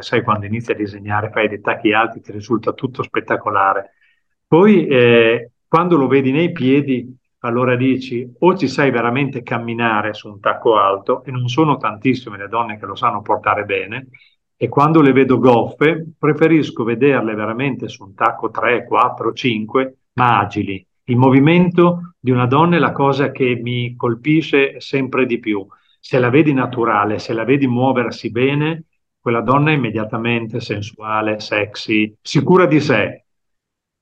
disegnare. Sai, quando inizi a disegnare, fai dei tacchi alti, ti risulta tutto spettacolare. Poi, eh, quando lo vedi nei piedi, allora dici o ci sai veramente camminare su un tacco alto, e non sono tantissime le donne che lo sanno portare bene, e quando le vedo goffe, preferisco vederle veramente su un tacco 3, 4, 5, ma agili. Il movimento di una donna è la cosa che mi colpisce sempre di più. Se la vedi naturale, se la vedi muoversi bene, quella donna è immediatamente sensuale, sexy, sicura di sé.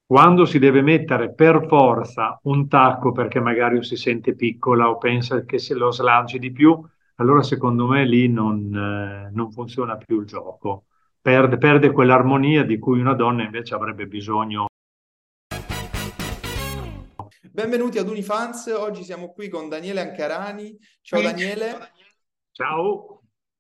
Quando si deve mettere per forza un tacco perché magari si sente piccola o pensa che se lo slanci di più, allora secondo me lì non, eh, non funziona più il gioco. Perde, perde quell'armonia di cui una donna invece avrebbe bisogno. Benvenuti ad Unifans, oggi siamo qui con Daniele Ancarani. Ciao Daniele. Ciao.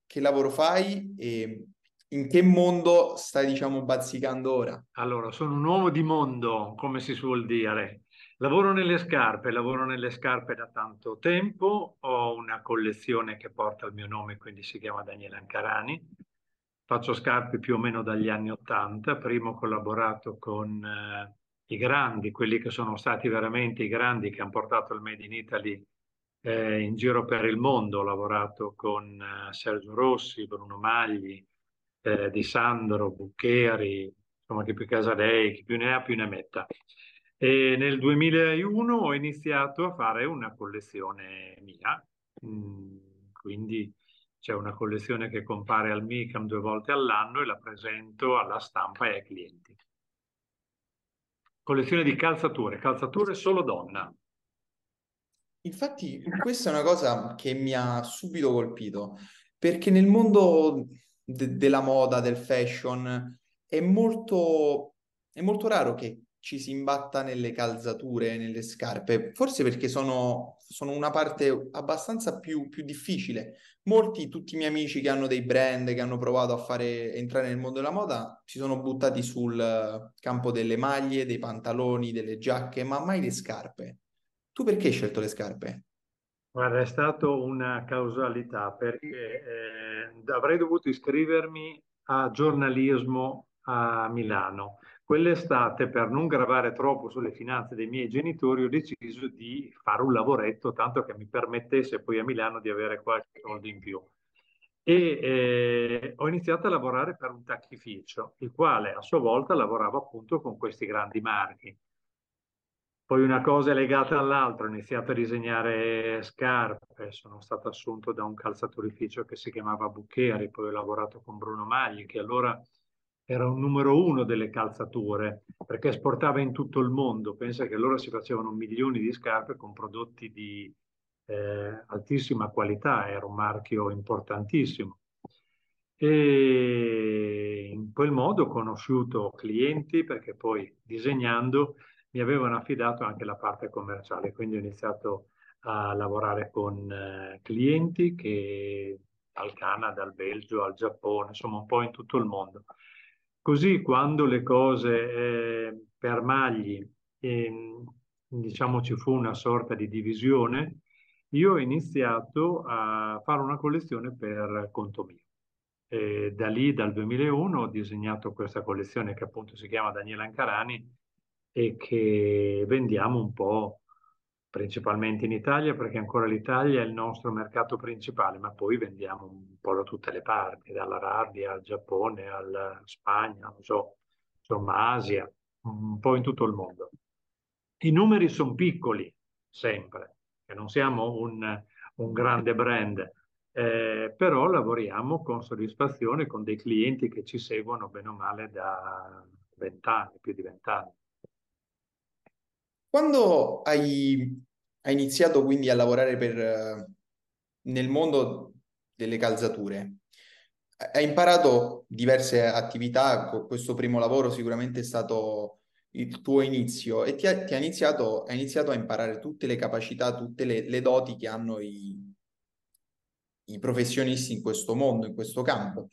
Che lavoro fai e in che mondo stai, diciamo, bazzicando ora? Allora, sono un uomo di mondo, come si suol dire. Lavoro nelle scarpe, lavoro nelle scarpe da tanto tempo, ho una collezione che porta il mio nome, quindi si chiama Daniele Ancarani. Faccio scarpe più o meno dagli anni Ottanta, prima ho collaborato con eh, i grandi, quelli che sono stati veramente i grandi che hanno portato il Made in Italy eh, in giro per il mondo. Ho lavorato con eh, Sergio Rossi, Bruno Magli, eh, Di Sandro, Buccheri, insomma chi più casa lei, chi più ne ha più ne metta. E nel 2001 ho iniziato a fare una collezione mia, mm, quindi c'è una collezione che compare al MICAM due volte all'anno e la presento alla stampa e ai clienti. Collezione di calzature, calzature solo donna. Infatti, questa è una cosa che mi ha subito colpito, perché nel mondo de- della moda, del fashion, è molto, è molto raro che ci si imbatta nelle calzature, nelle scarpe, forse perché sono, sono una parte abbastanza più, più, difficile. Molti, tutti i miei amici che hanno dei brand, che hanno provato a fare, entrare nel mondo della moda, si sono buttati sul campo delle maglie, dei pantaloni, delle giacche, ma mai le scarpe. Tu perché hai scelto le scarpe? Guarda, è stata una causalità perché eh, avrei dovuto iscrivermi a giornalismo a Milano Quell'estate, per non gravare troppo sulle finanze dei miei genitori, ho deciso di fare un lavoretto, tanto che mi permettesse poi a Milano di avere qualche soldo in più. E eh, ho iniziato a lavorare per un tacchificio, il quale a sua volta lavorava appunto con questi grandi marchi. Poi una cosa è legata all'altra, ho iniziato a disegnare scarpe, sono stato assunto da un calzatorificio che si chiamava Buccheri, poi ho lavorato con Bruno Magli, che allora era un numero uno delle calzature perché esportava in tutto il mondo. Pensa che allora si facevano milioni di scarpe con prodotti di eh, altissima qualità, era un marchio importantissimo. E in quel modo ho conosciuto clienti perché poi disegnando mi avevano affidato anche la parte commerciale, quindi ho iniziato a lavorare con eh, clienti che dal Canada, al Belgio, al Giappone, insomma un po' in tutto il mondo. Così quando le cose eh, per Magli, eh, diciamo ci fu una sorta di divisione, io ho iniziato a fare una collezione per conto mio. E da lì, dal 2001, ho disegnato questa collezione che appunto si chiama Daniele Ancarani e che vendiamo un po' principalmente in Italia, perché ancora l'Italia è il nostro mercato principale, ma poi vendiamo un po' da tutte le parti, dall'Arabia al Giappone, alla Spagna, non so, insomma Asia, un po' in tutto il mondo. I numeri sono piccoli, sempre, e non siamo un, un grande brand, eh, però lavoriamo con soddisfazione con dei clienti che ci seguono bene o male da vent'anni, più di vent'anni. Quando hai, hai, iniziato quindi a lavorare per, nel mondo delle calzature, hai imparato diverse attività, questo primo lavoro sicuramente è stato il tuo inizio e ti ha, ti ha iniziato, hai iniziato a imparare tutte le capacità, tutte le, le doti che hanno i, i, professionisti in questo mondo, in questo campo.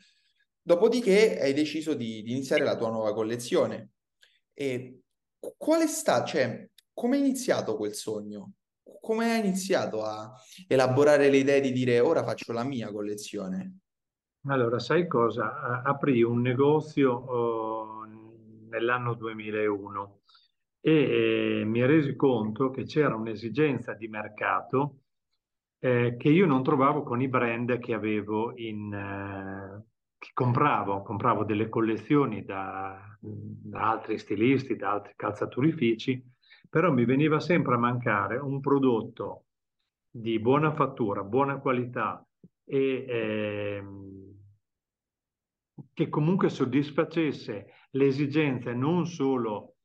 Dopodiché hai deciso di, di iniziare la tua nuova collezione. E qual è stato, cioè, come è iniziato quel sogno? Come hai iniziato a elaborare le idee di dire ora faccio la mia collezione? Allora, sai cosa? Aprì un negozio oh, nell'anno 2001 e eh, mi resi conto che c'era un'esigenza di mercato eh, che io non trovavo con i brand che avevo in... Eh, che compravo, compravo delle collezioni da, da altri stilisti, da altri calzaturifici, però mi veniva sempre a mancare un prodotto di buona fattura, buona qualità e... Ehm, che comunque soddisfacesse le esigenze non solo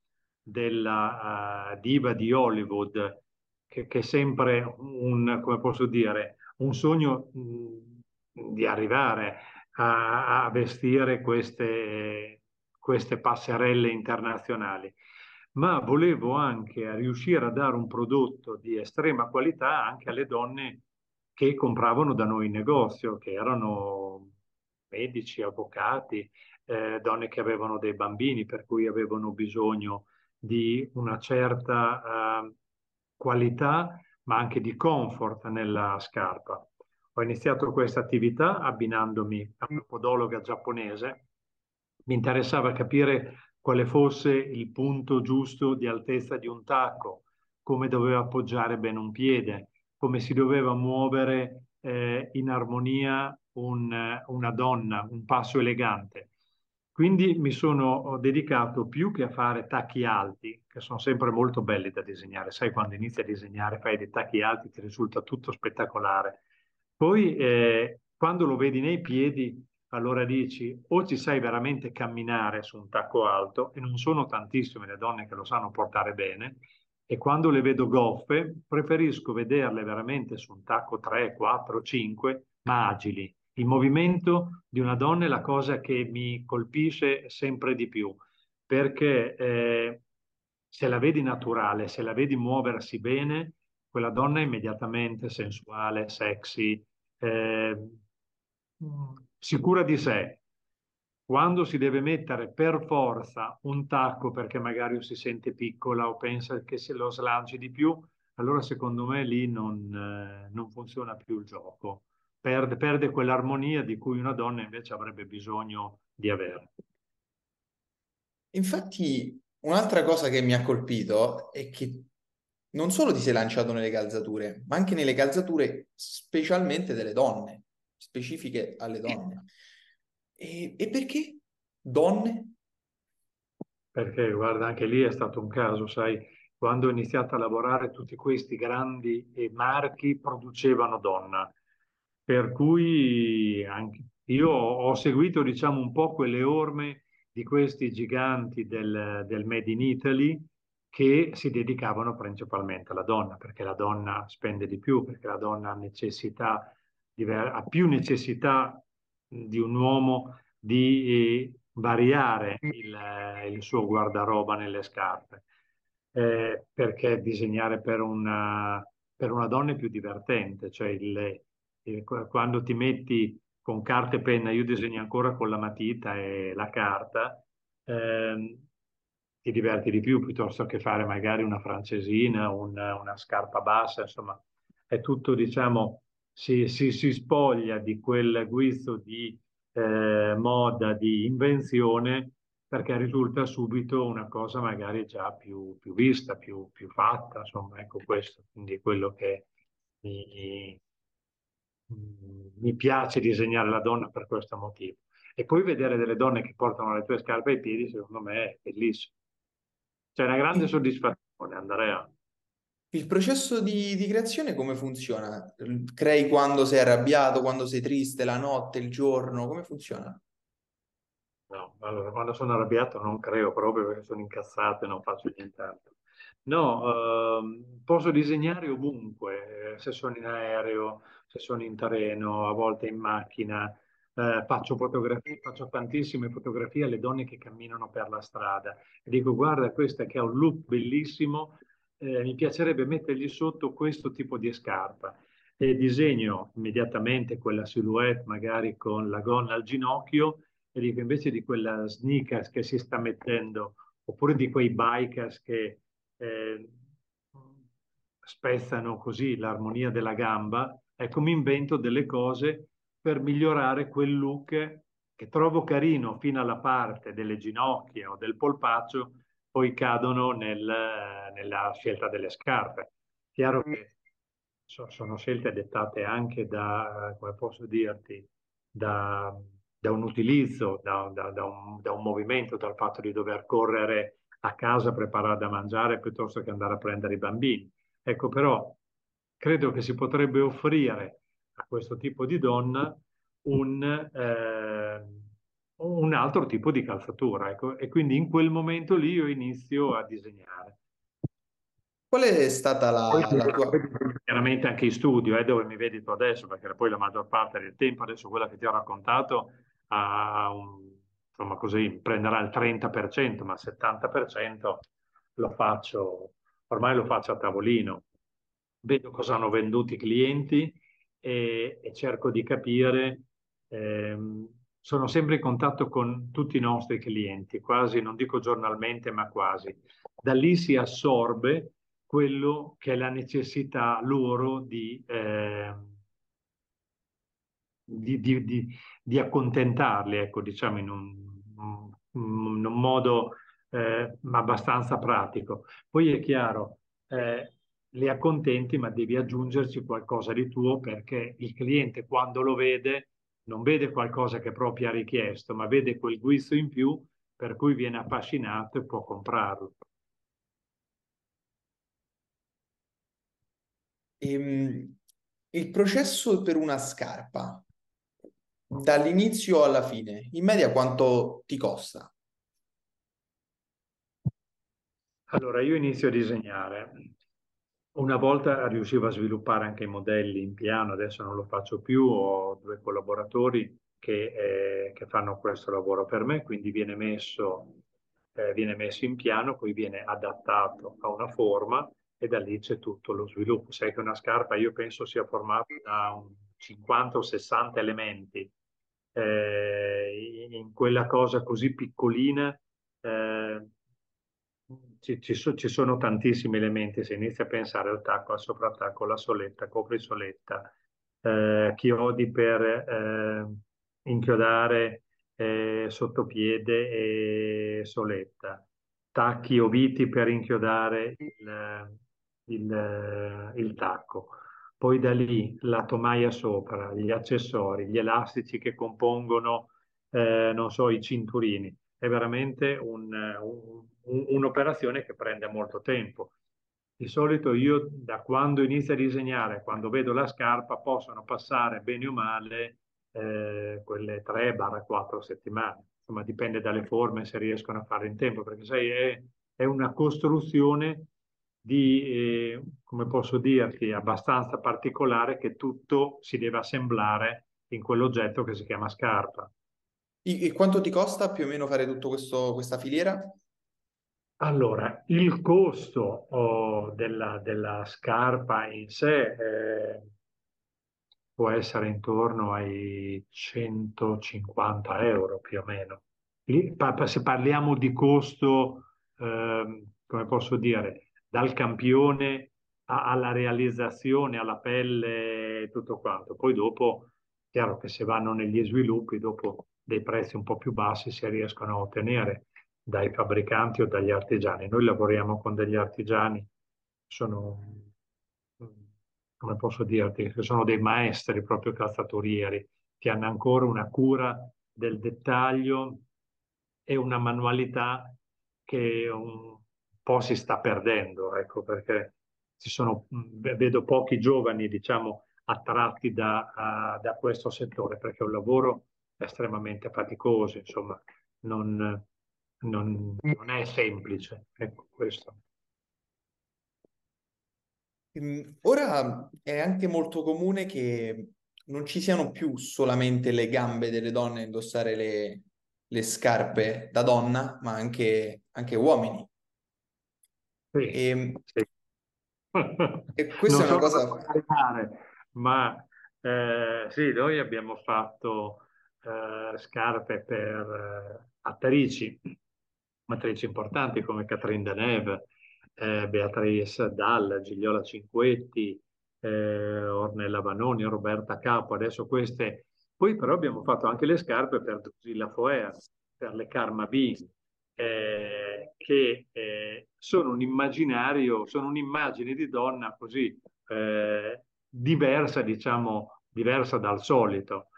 della uh, diva di Hollywood, che, che, è sempre un, come posso dire, un sogno mh, di arrivare a, a vestire queste, queste passerelle internazionali, ma volevo anche riuscire a dare un prodotto di estrema qualità anche alle donne che compravano da noi in negozio, che erano medici, avvocati, eh, donne che avevano dei bambini, per cui avevano bisogno di una certa eh, qualità, ma anche di comfort nella scarpa. Ho iniziato questa attività abbinandomi a una podologa giapponese. Mi interessava capire quale fosse il punto giusto di altezza di un tacco, come doveva appoggiare bene un piede, come si doveva muovere eh, in armonia un, una donna, un passo elegante. Quindi mi sono dedicato più che a fare tacchi alti, che sono sempre molto belli da disegnare. Sai, quando inizi a disegnare, fai dei tacchi alti, ti risulta tutto spettacolare. Poi, eh, quando lo vedi nei piedi, allora dici o ci sai veramente camminare su un tacco alto, e non sono tantissime le donne che lo sanno portare bene, e quando le vedo goffe, preferisco vederle veramente su un tacco 3, 4, 5, ma agili, il movimento di una donna è la cosa che mi colpisce sempre di più, perché eh, se la vedi naturale, se la vedi muoversi bene, quella donna è immediatamente sensuale, sexy, eh, sicura di sé. Quando si deve mettere per forza un tacco perché magari si sente piccola o pensa che se lo slanci di più, allora secondo me lì non, eh, non funziona più il gioco perde, perde quell'armonia di cui una donna invece avrebbe bisogno di avere. Infatti, un'altra cosa che mi ha colpito è che non solo ti sei lanciato nelle calzature, ma anche nelle calzature specialmente delle donne, specifiche alle donne. E, e perché donne? Perché, guarda, anche lì è stato un caso, sai, quando ho iniziato a lavorare tutti questi grandi marchi producevano donna per cui anche io ho seguito diciamo un po' quelle orme di questi giganti del, del Made in Italy che si dedicavano principalmente alla donna, perché la donna spende di più, perché la donna ha necessità, ha più necessità di un uomo di eh, variare il, il, suo guardaroba nelle scarpe, eh, perché disegnare per una, per una donna è più divertente, cioè il, e quando ti metti con carta e penna, io disegno ancora con la matita e la carta, ehm, ti diverti di più piuttosto che fare magari una francesina, una, una scarpa bassa, insomma, è tutto, diciamo, si, si, si spoglia di quel guizzo di eh, moda, di invenzione, perché risulta subito una cosa magari già più, più vista, più, più, fatta, insomma, ecco questo, quindi è quello che mi, mi piace disegnare la donna per questo motivo. E poi vedere delle donne che portano le tue scarpe ai piedi, secondo me è bellissimo. C'è una grande soddisfazione, Andrea. Il processo di, di, creazione come funziona? Crei quando sei arrabbiato, quando sei triste, la notte, il giorno, come funziona? No, allora quando sono arrabbiato non creo proprio perché sono incazzato e non faccio nient'altro. No, ehm, posso disegnare ovunque, eh, se sono in aereo, se sono in treno, a volte in macchina. Eh, faccio fotografie, faccio tantissime fotografie alle donne che camminano per la strada e dico guarda questa che ha un look bellissimo, eh, mi piacerebbe mettergli sotto questo tipo di scarpa. E disegno immediatamente quella silhouette magari con la gonna al ginocchio e dico invece di quella sneakers che si sta mettendo oppure di quei bikers che eh, spezzano così l'armonia della gamba, ecco mi invento delle cose per migliorare quel look che trovo carino fino alla parte delle ginocchia o del polpaccio, poi cadono nel, nella scelta delle scarpe. Chiaro che sono scelte dettate anche da, come posso dirti, da, da un utilizzo, da, da, da, un, da un movimento, dal fatto di dover correre a casa, preparare da mangiare piuttosto che andare a prendere i bambini. Ecco, però credo che si potrebbe offrire a questo tipo di donna un, eh, un altro tipo di calzatura. Ecco, e quindi in quel momento lì io inizio a disegnare. Qual è stata la, poi, la tua... Chiaramente anche in studio, eh, dove mi vedi tu adesso, perché poi la maggior parte del tempo, adesso quella che ti ho raccontato, ha un, insomma così, prenderà il 30%, ma il 70% lo faccio, ormai lo faccio a tavolino. Vedo cosa hanno venduto i clienti e, e cerco di capire, ehm, sono sempre in contatto con tutti i nostri clienti, quasi, non dico giornalmente, ma quasi. Da lì si assorbe quello che è la necessità loro di, eh, di, di, di, accontentarli, ecco, diciamo in un, in un modo eh, abbastanza pratico. Poi è chiaro, eh, li accontenti, ma devi aggiungerci qualcosa di tuo perché il cliente quando lo vede non vede qualcosa che proprio ha richiesto, ma vede quel guizzo in più per cui viene affascinato e può comprarlo. Ehm, il processo per una scarpa, dall'inizio alla fine, in media quanto ti costa? Allora, io inizio a disegnare. Una volta riuscivo a sviluppare anche i modelli in piano, adesso non lo faccio più, ho due collaboratori che, eh, che fanno questo lavoro per me, quindi viene messo, eh, viene messo in piano, poi viene adattato a una forma e da lì c'è tutto lo sviluppo. Sai che una scarpa io penso sia formata da un 50 o 60 elementi. Eh, in quella cosa così piccolina eh, ci, ci, so, ci, sono tantissimi elementi. Se inizi a pensare al tacco, al soprattacco, alla soletta, coprisoletta, eh, chiodi per eh, inchiodare eh, sottopiede e soletta, tacchi o viti per inchiodare il, il, il tacco. Poi da lì la tomaia sopra, gli accessori, gli elastici che compongono, eh, non so, i cinturini. È veramente un, un, un'operazione che prende molto tempo. Di solito io da quando inizio a disegnare, quando vedo la scarpa, possono passare bene o male eh, quelle 3-4 settimane. Insomma, dipende dalle forme se riescono a fare in tempo, perché sai, è, è una costruzione di, eh, come posso dirti, abbastanza particolare che tutto si deve assemblare in quell'oggetto che si chiama scarpa. E quanto ti costa più o meno fare tutta questa filiera? Allora, il costo oh, della, della, scarpa in sé eh, può essere intorno ai 150 euro più o meno. Se parliamo di costo, eh, come posso dire, dal campione a, alla realizzazione, alla pelle tutto quanto. Poi dopo, chiaro che se vanno negli sviluppi, dopo dei prezzi un po' più bassi si riescono a ottenere dai fabbricanti o dagli artigiani. Noi lavoriamo con degli artigiani, sono, come posso dirti, sono dei maestri proprio calzaturieri, che hanno ancora una cura del dettaglio e una manualità che un, po' si sta perdendo, ecco, perché ci sono, vedo pochi giovani, diciamo, attratti da, a, da questo settore, perché è un lavoro estremamente faticoso, insomma, non, non, non è semplice, ecco questo. Ehm, ora è anche molto comune che non ci siano più solamente le gambe delle donne a indossare le, le scarpe da donna, ma anche, anche uomini. Sì, e, ehm, sì. e questa non è una cosa... Parlare, ma eh, sì, noi abbiamo fatto eh, scarpe per eh, attrici, attrici importanti come Catherine Deneuve, eh, Beatrice Dalla, Gigliola Cinquetti, eh, Ornella Vanoni, Roberta Capo. Adesso queste Poi però abbiamo fatto anche le scarpe per Drusilla Foer, per le Karma Bean, eh, che eh, sono un immaginario, sono un'immagine di donna così eh, diversa, diciamo, diversa dal solito.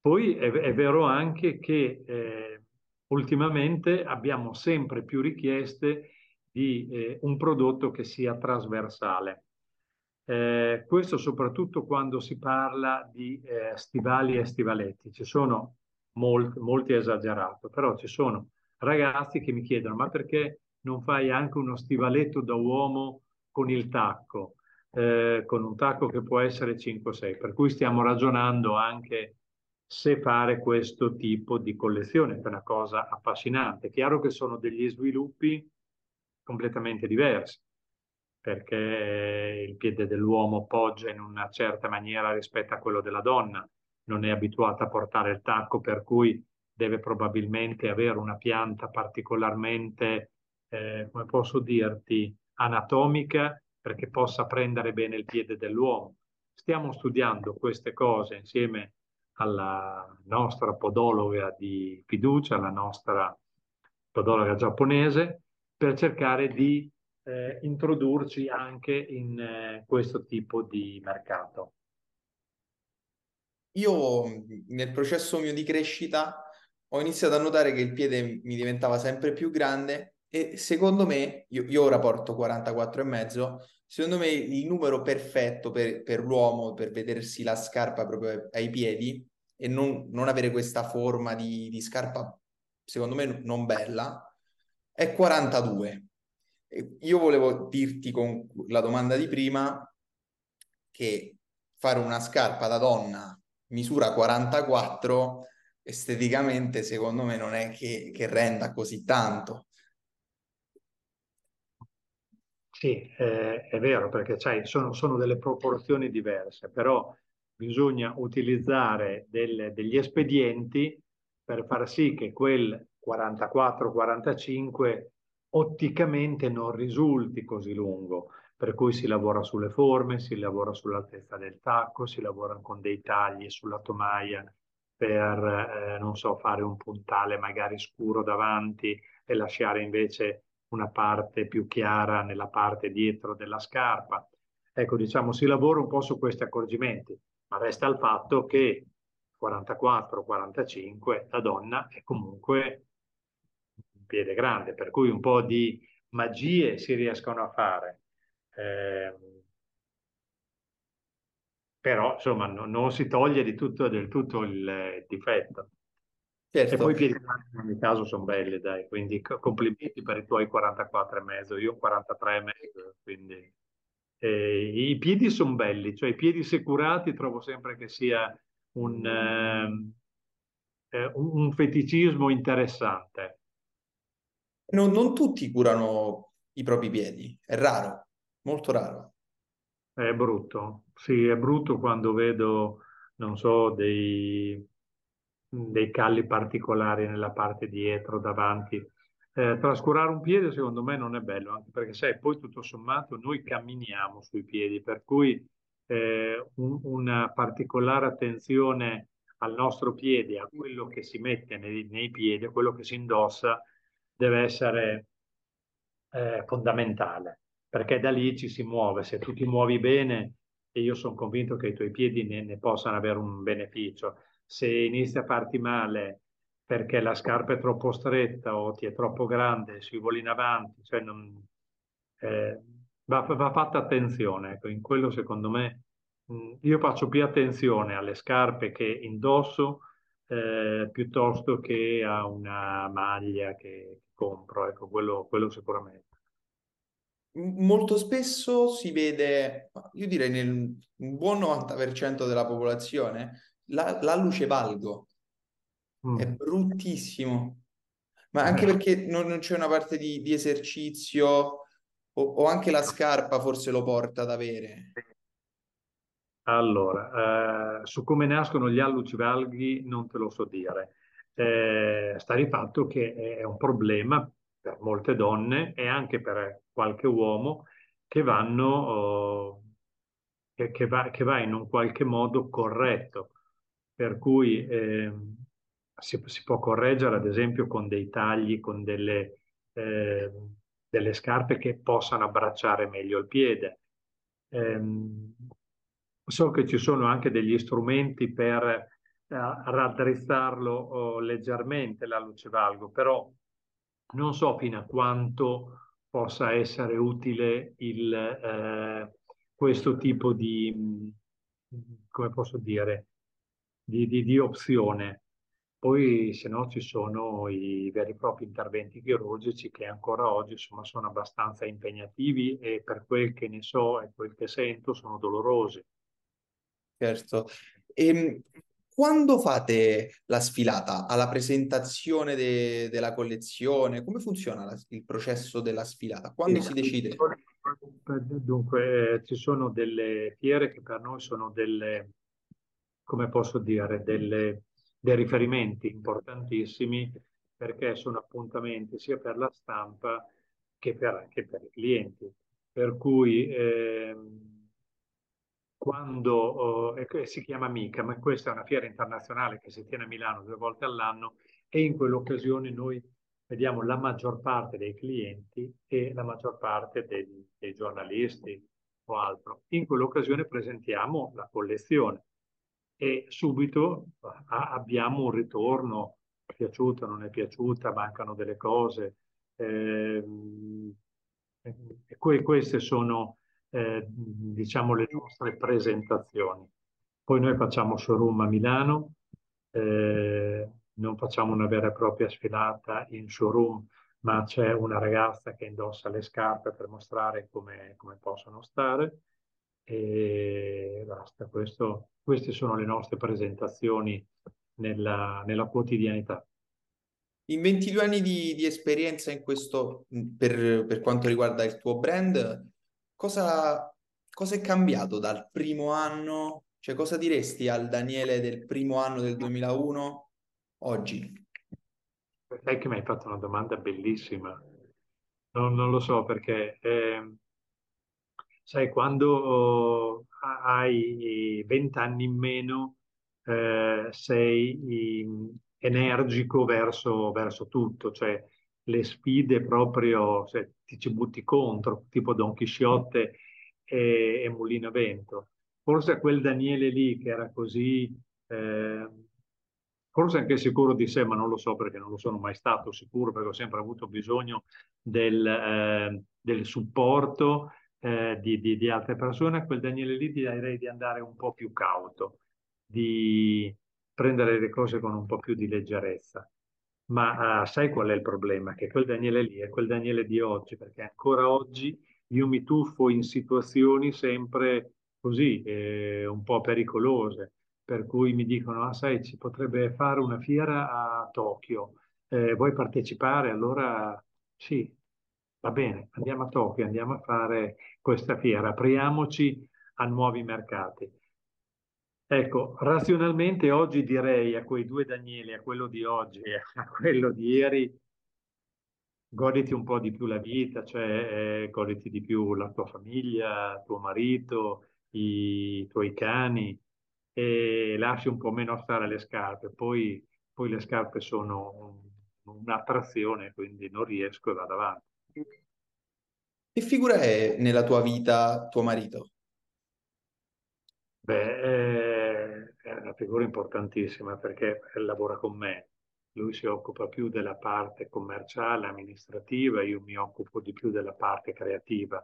Poi è, è vero anche che eh, ultimamente abbiamo sempre più richieste di eh, un prodotto che sia trasversale. Eh, questo soprattutto quando si parla di eh, stivali e stivaletti. Ci sono molti, molti esagerato, però ci sono ragazzi che mi chiedono ma perché non fai anche uno stivaletto da uomo con il tacco, eh, con un tacco che può essere 5-6, per cui stiamo ragionando anche se fare questo tipo di collezione, che è una cosa affascinante. Chiaro che sono degli sviluppi completamente diversi, perché il piede dell'uomo poggia in una certa maniera rispetto a quello della donna, non è abituata a portare il tacco, per cui deve probabilmente avere una pianta particolarmente, eh, come posso dirti, anatomica perché possa prendere bene il piede dell'uomo. Stiamo studiando queste cose insieme alla nostra podologa di fiducia, la nostra podologa giapponese, per cercare di eh, introdurci anche in eh, questo tipo di mercato. Io nel processo mio di crescita ho iniziato a notare che il piede mi diventava sempre più grande e secondo me, io, io ora porto 44 e mezzo, secondo me il numero perfetto per, per l'uomo per vedersi la scarpa proprio ai piedi e non, non avere questa forma di, di, scarpa, secondo me non bella, è 42. io volevo dirti con la domanda di prima che fare una scarpa da donna misura 44 esteticamente secondo me non è che, che renda così tanto. Sì, eh, è vero, perché sai, sono, sono, delle proporzioni diverse, però bisogna utilizzare del, degli espedienti per far sì che quel 44-45 otticamente non risulti così lungo, per cui si lavora sulle forme, si lavora sull'altezza del tacco, si lavora con dei tagli sulla tomaia per, eh, non so, fare un puntale magari scuro davanti e lasciare invece una parte più chiara nella parte dietro della scarpa. Ecco, diciamo, si lavora un po' su questi accorgimenti, ma resta il fatto che 44-45 la donna è comunque un piede grande, per cui un po' di magie si riescono a fare. Eh, però, insomma, no, non si toglie di tutto, del tutto il difetto. Certo. E poi i piedi in ogni caso sono belli, dai, quindi complimenti per i tuoi 44 e mezzo, io 43 e mezzo, quindi eh, i piedi sono belli, cioè i piedi securati trovo sempre che sia un, ehm, eh, un feticismo interessante. Non, non tutti curano i propri piedi, è raro, molto raro. È brutto, sì, è brutto quando vedo, non so, dei dei calli particolari nella parte dietro, davanti. Eh, trascurare un piede secondo me non è bello, anche perché sai, poi tutto sommato noi camminiamo sui piedi, per cui eh, un, una particolare attenzione al nostro piede, a quello che si mette nei, nei piedi, a quello che si indossa, deve essere eh, fondamentale, perché da lì ci si muove. Se tu ti muovi bene, e io sono convinto che i tuoi piedi ne, ne possano avere un beneficio, se inizi a farti male perché la scarpa è troppo stretta o ti è troppo grande, si voli in avanti, cioè non, eh, va, va, fatta attenzione. Ecco, in quello secondo me mh, io faccio più attenzione alle scarpe che indosso eh, piuttosto che a una maglia che compro, ecco, quello, quello sicuramente. Molto spesso si vede, io direi nel buon 90% della popolazione, la, l'alluce valgo. Mm. È bruttissimo. Ma anche perché non, non c'è una parte di, di esercizio o, o, anche la scarpa forse lo porta ad avere. Allora, eh, su come nascono gli alluci valghi non te lo so dire. Eh, sta di fatto che è un problema per molte donne e anche per qualche uomo che vanno, oh, che, che, va, che va in un qualche modo corretto per cui eh, si, si, può correggere ad esempio con dei tagli, con delle, eh, delle scarpe che possano abbracciare meglio il piede. Eh, so che ci sono anche degli strumenti per eh, raddrizzarlo oh, leggermente valgo, però non so fino a quanto possa essere utile il, eh, questo tipo di, come posso dire, di, di, di opzione. Poi se no ci sono i veri e propri interventi chirurgici che ancora oggi insomma, sono abbastanza impegnativi e per quel che ne so e quel che sento sono dolorosi. Certo. E ehm, quando fate la sfilata? Alla presentazione de- della collezione? Come funziona la- il processo della sfilata? Quando si decide? Dunque, ci sono delle fiere che per noi sono delle, come posso dire, delle, dei riferimenti importantissimi perché sono appuntamenti sia per la stampa che per, che per i clienti. Per cui ehm, quando oh, si chiama Mica, ma questa è una fiera internazionale che si tiene a Milano due volte all'anno e in quell'occasione noi vediamo la maggior parte dei clienti e la maggior parte dei, dei giornalisti o altro. In quell'occasione presentiamo la collezione e subito a, abbiamo un ritorno, piaciuta, non è piaciuta, mancano delle cose. Eh, que, queste sono, eh, diciamo, le nostre presentazioni. Poi noi facciamo showroom a Milano, eh, non facciamo una vera e propria sfilata in showroom, ma c'è una ragazza che indossa le scarpe per mostrare come, come possono stare e basta. Questo, queste sono le nostre presentazioni nella, nella quotidianità. In 22 anni di, di esperienza in questo, per, per, quanto riguarda il tuo brand, cosa, cosa è cambiato dal primo anno? Cioè, cosa diresti al Daniele del primo anno del 2001 oggi? Sai che mi hai fatto una domanda bellissima. Non, non lo so perché eh, Sai, quando hai vent'anni in meno, eh, sei energico verso, verso, tutto, cioè le sfide proprio, cioè, ti ci butti contro, tipo Don Chisciotte e, e Mulino Vento. Forse quel Daniele lì che era così, eh, forse anche sicuro di sé, ma non lo so perché non lo sono mai stato sicuro, perché ho sempre avuto bisogno del, eh, del supporto eh, di, di, di, altre persone, quel Daniele lì direi di andare un po' più cauto, di prendere le cose con un po' più di leggerezza. Ma uh, sai qual è il problema? Che quel Daniele lì è quel Daniele di oggi, perché ancora oggi io mi tuffo in situazioni sempre così, eh, un po' pericolose, per cui mi dicono, ah sai, ci potrebbe fare una fiera a Tokyo, eh, vuoi partecipare? Allora sì, va bene, andiamo a Tokyo, andiamo a fare questa fiera, apriamoci a nuovi mercati. Ecco, razionalmente oggi direi a quei due Danieli, a quello di oggi e a quello di ieri, goditi un po' di più la vita, cioè eh, goditi di più la tua famiglia, tuo marito, i tuoi cani e lasci un po' meno stare le scarpe. Poi, poi le scarpe sono un'attrazione, quindi non riesco e vado avanti. Che figura è nella tua vita tuo marito? Beh, è una figura importantissima perché lavora con me. Lui si occupa più della parte commerciale, amministrativa, io mi occupo di più della parte creativa.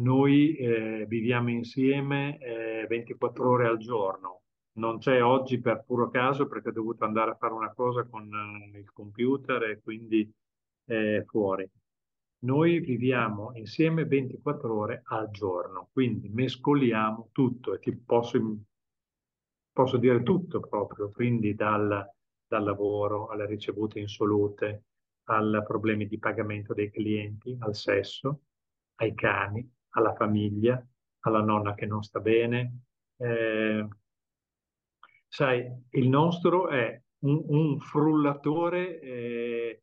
Noi eh, viviamo insieme eh, 24 ore al giorno. Non c'è oggi per puro caso perché ho dovuto andare a fare una cosa con eh, il computer e quindi eh, fuori noi viviamo insieme 24 ore al giorno, quindi mescoliamo tutto e ti posso, posso dire tutto proprio, quindi dal, dal lavoro alle ricevute insolute, ai problemi di pagamento dei clienti, al sesso, ai cani, alla famiglia, alla nonna che non sta bene. Eh, sai, il nostro è un, un frullatore eh,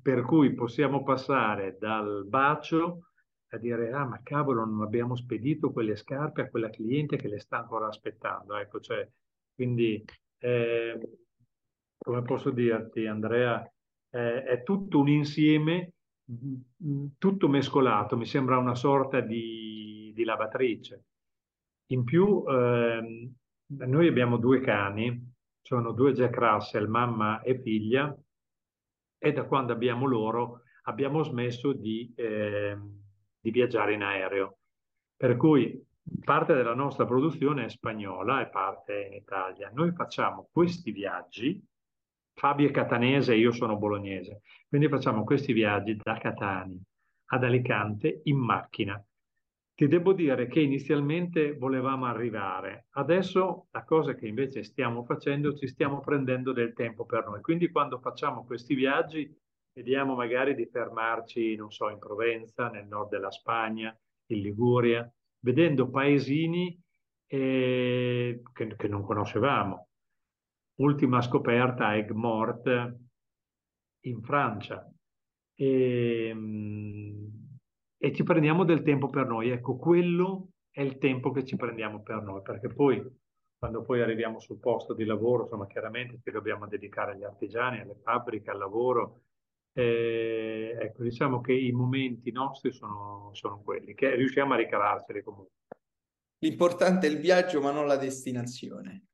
per cui possiamo passare dal bacio a dire ah ma cavolo non abbiamo spedito quelle scarpe a quella cliente che le sta ancora aspettando ecco cioè Quindi, eh, come posso dirti, Andrea, eh, è tutto un insieme, mm, tutto mescolato, mi sembra una sorta di, di lavatrice. In più, ehm, noi abbiamo due cani, sono due Jack Russell, mamma e figlia, e da quando abbiamo loro abbiamo smesso di, eh, di viaggiare in aereo. Per cui parte della nostra produzione è spagnola e parte in Italia. Noi facciamo questi viaggi, Fabio è catanese e io sono bolognese, quindi facciamo questi viaggi da Catania ad Alicante in macchina. Ti devo dire che inizialmente volevamo arrivare, adesso la cosa che invece stiamo facendo, ci stiamo prendendo del tempo per noi. Quindi quando facciamo questi viaggi, vediamo magari di fermarci, non so, in Provenza, nel nord della Spagna, in Liguria, vedendo paesini eh, che, che, non conoscevamo. Ultima scoperta, Aigues-Mortes, in Francia. E, e ci prendiamo del tempo per noi. Ecco, quello è il tempo che ci prendiamo per noi, perché poi quando poi arriviamo sul posto di lavoro, insomma, chiaramente ci dobbiamo dedicare agli artigiani, alle fabbriche, al lavoro. Eh, ecco, diciamo che i momenti nostri sono, sono quelli, che riusciamo a ricavarceli comunque. L'importante è il viaggio, ma non la destinazione.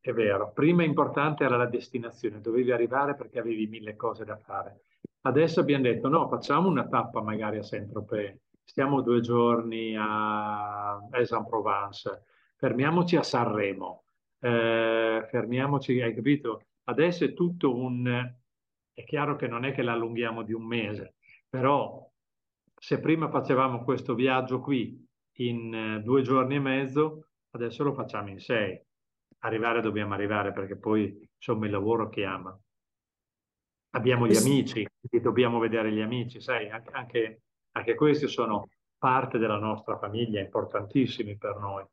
È vero, prima importante era la destinazione, dovevi arrivare perché avevi mille cose da fare. Adesso abbiamo detto no, facciamo una tappa magari a Saint-Tropez, stiamo due giorni a Aix-en-Provence, fermiamoci a Sanremo, eh, fermiamoci, hai capito? Adesso è tutto un... È chiaro che non è che l'allunghiamo di un mese, però se prima facevamo questo viaggio qui in eh, due giorni e mezzo, adesso lo facciamo in sei. Arrivare dobbiamo arrivare perché poi insomma il lavoro chiama abbiamo gli amici, dobbiamo vedere gli amici, sai, anche, anche, questi sono parte della nostra famiglia, importantissimi per noi.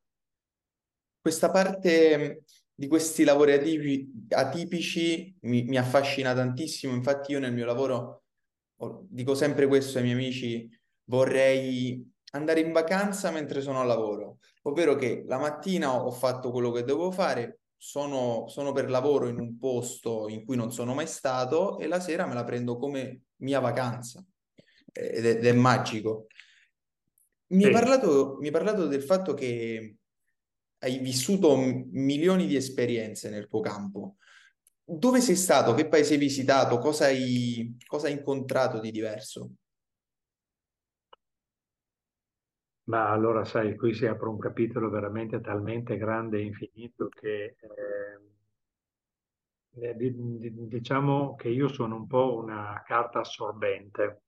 Questa parte di questi lavori atipici mi, mi affascina tantissimo, infatti io nel mio lavoro dico sempre questo ai miei amici, vorrei andare in vacanza mentre sono a lavoro, ovvero che la mattina ho fatto quello che devo fare, sono, sono per lavoro in un posto in cui non sono mai stato e la sera me la prendo come mia vacanza ed è, ed è magico. Mi, sì. hai parlato, mi hai parlato del fatto che hai vissuto milioni di esperienze nel tuo campo. Dove sei stato? Che paese hai visitato? Cosa hai, cosa hai incontrato di diverso? Ma allora, sai, qui si apre un capitolo veramente talmente grande e infinito che eh, eh diciamo che io sono un po' una carta assorbente,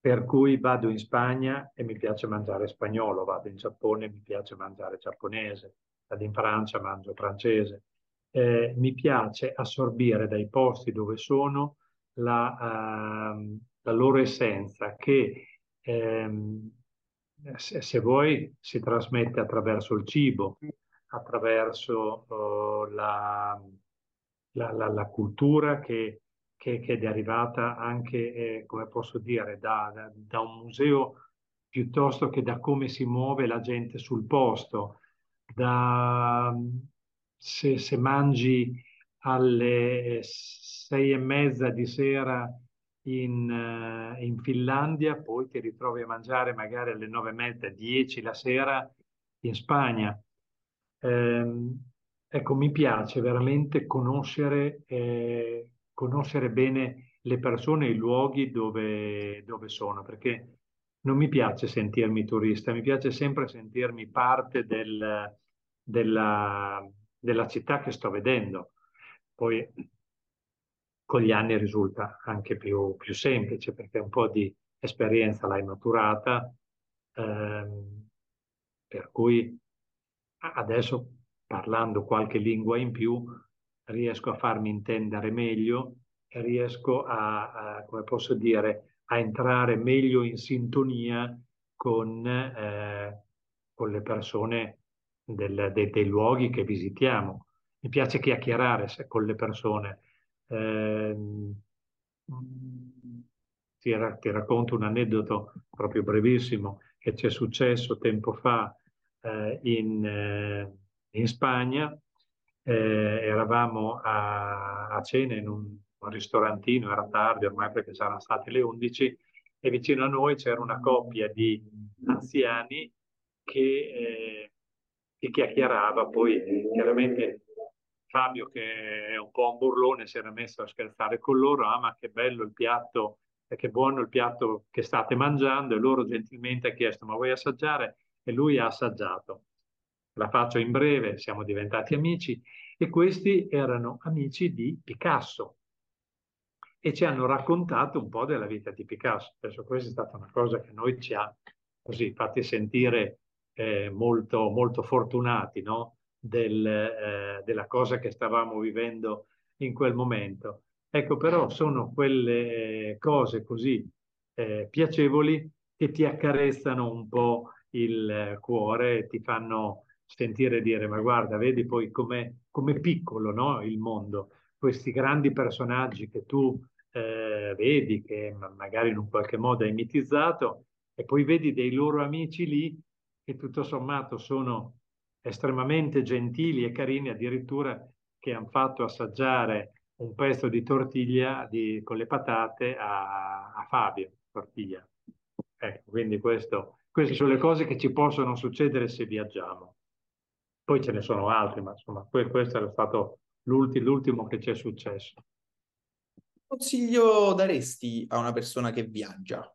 per cui vado in Spagna e mi piace mangiare spagnolo, vado in Giappone e mi piace mangiare giapponese, vado in Francia mangio francese. Eh, mi piace assorbire dai posti dove sono la, uh, la loro essenza che ehm, se, se, vuoi, si trasmette attraverso il cibo, attraverso uh, la, la, la, la, cultura che, che, che, è derivata anche, eh, come posso dire, da, da, da, un museo piuttosto che da come si muove la gente sul posto. Da, se, se mangi alle sei e mezza di sera in, uh, in, Finlandia, poi ti ritrovi a mangiare magari alle nove e mezza, dieci la sera in Spagna. Eh, ecco, mi piace veramente conoscere, eh, conoscere bene le persone i luoghi dove, dove sono, perché non mi piace sentirmi turista, mi piace sempre sentirmi parte del, della, della città che sto vedendo. Poi con gli anni risulta anche più, più semplice perché un po' di esperienza l'hai maturata, ehm, per cui adesso parlando qualche lingua in più riesco a farmi intendere meglio e riesco a, a come posso dire, a entrare meglio in sintonia con, eh, con le persone del, dei, dei luoghi che visitiamo. Mi piace chiacchierare con le persone, eh, ti, ti, racconto un aneddoto proprio brevissimo che ci è successo tempo fa eh, in, eh, in, Spagna. eh, eravamo a, a, cena in un, un, ristorantino, era tardi ormai perché c'erano state le 11, e vicino a noi c'era una coppia di anziani che, eh, che chiacchierava, poi chiaramente Fabio che è un po' un burlone si era messo a scherzare con loro, ah ma che bello il piatto, e che buono il piatto che state mangiando, e loro gentilmente ha chiesto ma vuoi assaggiare? E lui ha assaggiato. La faccio in breve, siamo diventati amici e questi erano amici di Picasso e ci hanno raccontato un po' della vita di Picasso. Adesso questa è stata una cosa che noi ci ha così fatti sentire eh, molto, molto fortunati, no? Del, eh, della cosa che stavamo vivendo in quel momento. Ecco, però sono quelle cose così eh, piacevoli che ti accarezzano un po' il cuore e ti fanno sentire dire, ma guarda, vedi poi com'è, com'è piccolo no? il mondo, questi grandi personaggi che tu eh, vedi, che magari in un qualche modo hai mitizzato, e poi vedi dei loro amici lì che tutto sommato sono estremamente gentili e carini, addirittura che hanno fatto assaggiare un pezzo di tortiglia di, con le patate a, a Fabio, tortiglia. Ecco, quindi questo, queste sono le cose che ci possono succedere se viaggiamo. Poi ce ne sono altri, ma insomma, questo è stato l'ultimo che ci è successo. Consiglio daresti a una persona che viaggia?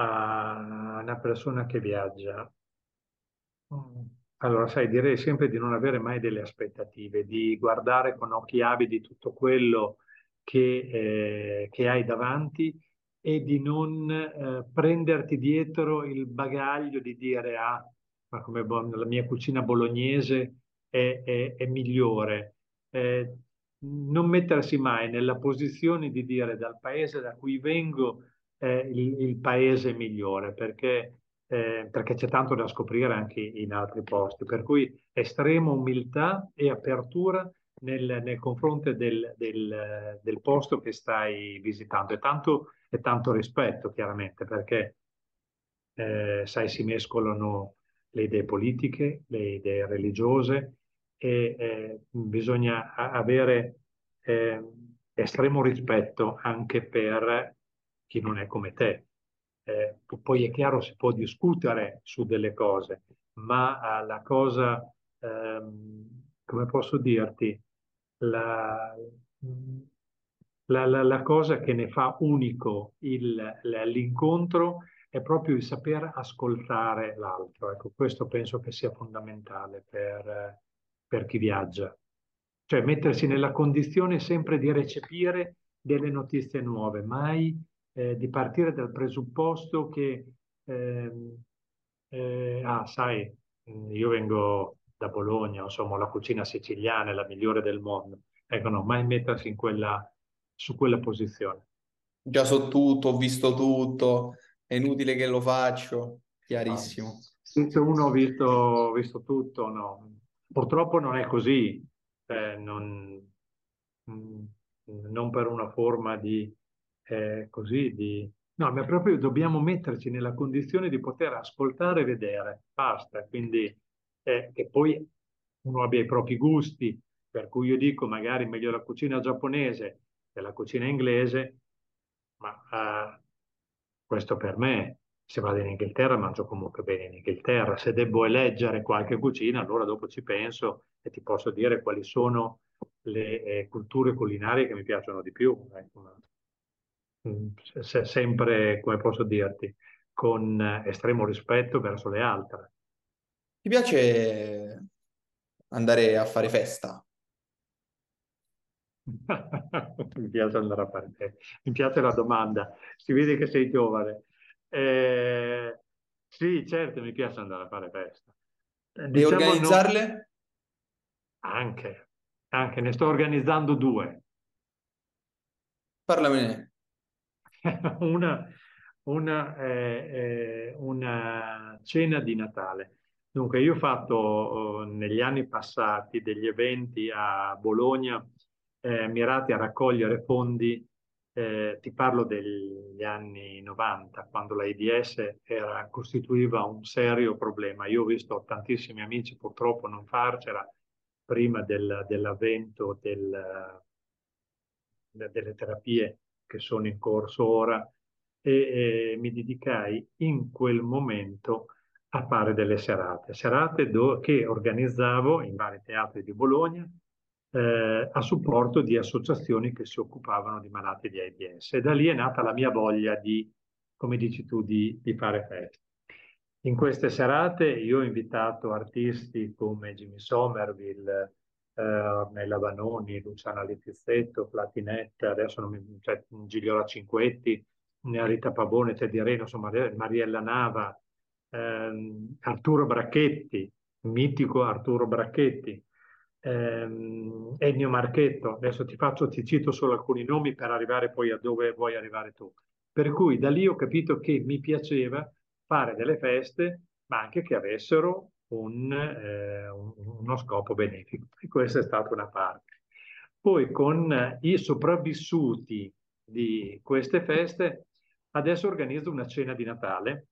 a una persona che viaggia? Mm. Allora, sai, direi sempre di non avere mai delle aspettative, di guardare con occhi avidi tutto quello che, eh, che hai davanti e di non eh, prenderti dietro il bagaglio di dire ah, ma come la mia cucina bolognese è, è, è migliore. Eh, non mettersi mai nella posizione di dire dal paese da cui vengo è il, il paese migliore, perché, eh, perché c'è tanto da scoprire anche in altri posti. Per cui estrema umiltà e apertura nel, nel confronto del, del, del, posto che stai visitando. E tanto, e tanto rispetto, chiaramente, perché eh, sai, si mescolano le idee politiche, le idee religiose e eh, bisogna avere eh, estremo rispetto anche per chi non è come te. Eh, poi è chiaro, si può discutere su delle cose, ma eh, la cosa, ehm, come posso dirti, la, la, la, la, cosa che ne fa unico l'incontro è proprio il saper ascoltare l'altro. Ecco, questo penso che sia fondamentale per, per chi viaggia. Cioè mettersi nella condizione sempre di recepire delle notizie nuove, mai eh, di partire dal presupposto che, eh, eh, ah, sai, io vengo da Bologna, insomma, la cucina siciliana è la migliore del mondo. Ecco, no, mai mettersi in quella, su quella posizione. Già so tutto, ho visto tutto, è inutile che lo faccio, chiarissimo. No. Se uno ha visto, visto, tutto, no. Purtroppo non è così, eh, non, mm, non per una forma di eh, così di... No, ma proprio dobbiamo metterci nella condizione di poter ascoltare e vedere, basta. Quindi eh, che poi uno abbia i propri gusti, per cui io dico magari meglio la cucina giapponese che la cucina inglese, ma uh, questo per me, se vado in Inghilterra mangio comunque bene in Inghilterra, se devo eleggere qualche cucina allora dopo ci penso e ti posso dire quali sono le eh, culture culinarie che mi piacciono di più. Ecco, Mm, sempre, come posso dirti, con estremo rispetto verso le altre. Ti piace andare a fare festa? mi piace andare a fare festa. Mi piace la domanda. Si vede che sei giovane. Eh, sì, certo, mi piace andare a fare festa. Diciamo e organizzarle? Non... Anche, anche, ne sto organizzando due. Parlamene. una, una, eh, una, cena di Natale. Dunque, io ho fatto oh, negli anni passati degli eventi a Bologna eh, mirati a raccogliere fondi eh, ti parlo degli anni 90, quando l'AIDS era, costituiva un serio problema. Io ho visto tantissimi amici purtroppo non farcela prima del, dell'avvento del, delle terapie che sono in corso ora e, e mi dedicai in quel momento a fare delle serate, serate do, che organizzavo in vari teatri di Bologna eh, a supporto di associazioni che si occupavano di malati di AIDS. E da lì è nata la mia voglia di, come dici tu, di, di fare feste. In queste serate io ho invitato artisti come Jimmy Somerville, eh, Ornella Vanoni, Luciana Letizzetto, Platinetta, adesso non mi, cioè, Gigliola Cinquetti, Rita Pavone, Teddy Reno, insomma, Mariella Nava, ehm, Arturo Bracchetti, mitico Arturo Bracchetti, ehm, Ennio Marchetto, adesso ti faccio, ti cito solo alcuni nomi per arrivare poi a dove vuoi arrivare tu. Per cui da lì ho capito che mi piaceva fare delle feste, ma anche che avessero un, eh, uno scopo benefico. E questa è stata una parte. Poi con i sopravvissuti di queste feste, adesso organizzo una cena di Natale,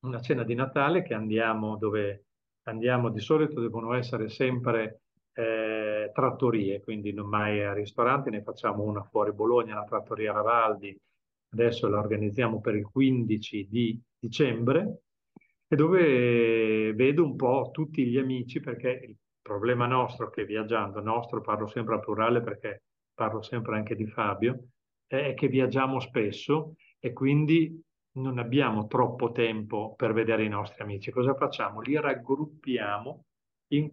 una cena di Natale che andiamo dove andiamo di solito devono essere sempre eh, trattorie, quindi non mai a ristoranti, ne facciamo una fuori Bologna, la trattoria Ravaldi, adesso la organizziamo per il 15 di dicembre, e dove vedo un po' tutti gli amici, perché il problema nostro che viaggiando, nostro parlo sempre al plurale perché parlo sempre anche di Fabio, è che viaggiamo spesso e quindi non abbiamo troppo tempo per vedere i nostri amici. Cosa facciamo? Li raggruppiamo in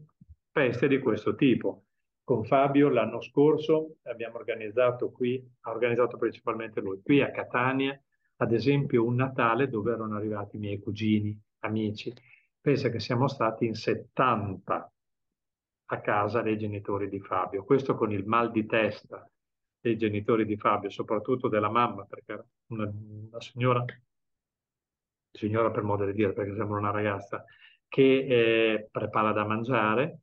feste di questo tipo. Con Fabio l'anno scorso abbiamo organizzato qui, ha organizzato principalmente lui, qui a Catania, ad esempio un Natale dove erano arrivati i miei cugini, amici. Pensa che siamo stati in 70 a casa dei genitori di Fabio. Questo con il mal di testa dei genitori di Fabio, soprattutto della mamma, perché era una, una signora, signora per modo di dire, perché sembra una ragazza, che eh, prepara da mangiare,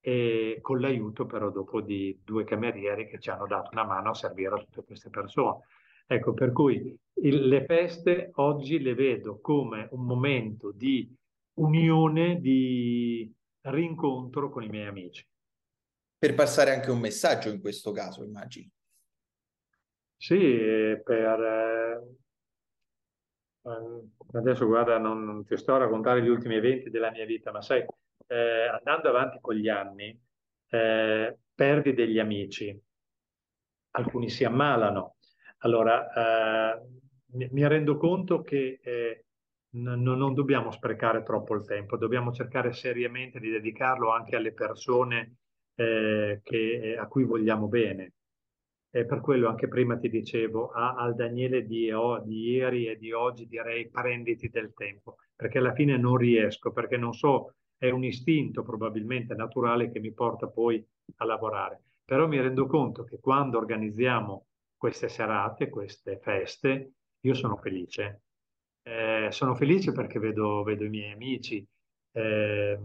e con l'aiuto però dopo di due camerieri che ci hanno dato una mano a servire a tutte queste persone. Ecco, per cui il, le feste oggi le vedo come un momento di unione, di rincontro con i miei amici. Per passare anche un messaggio in questo caso, immagino. Sì, per... Eh, adesso guarda, non, non ti sto a raccontare gli ultimi eventi della mia vita, ma sai, eh, andando avanti con gli anni, eh, perdi degli amici, alcuni si ammalano. Allora, eh, mi, rendo conto che eh, non, non dobbiamo sprecare troppo il tempo, dobbiamo cercare seriamente di dedicarlo anche alle persone eh, che, a cui vogliamo bene. E per quello anche prima ti dicevo, a, al Daniele di, oh, di ieri e di oggi direi prenditi del tempo, perché alla fine non riesco, perché non so è un istinto probabilmente naturale che mi porta poi a lavorare. Però mi rendo conto che quando organizziamo queste serate, queste feste, io sono felice. Eh, sono felice perché vedo, vedo i miei amici, eh,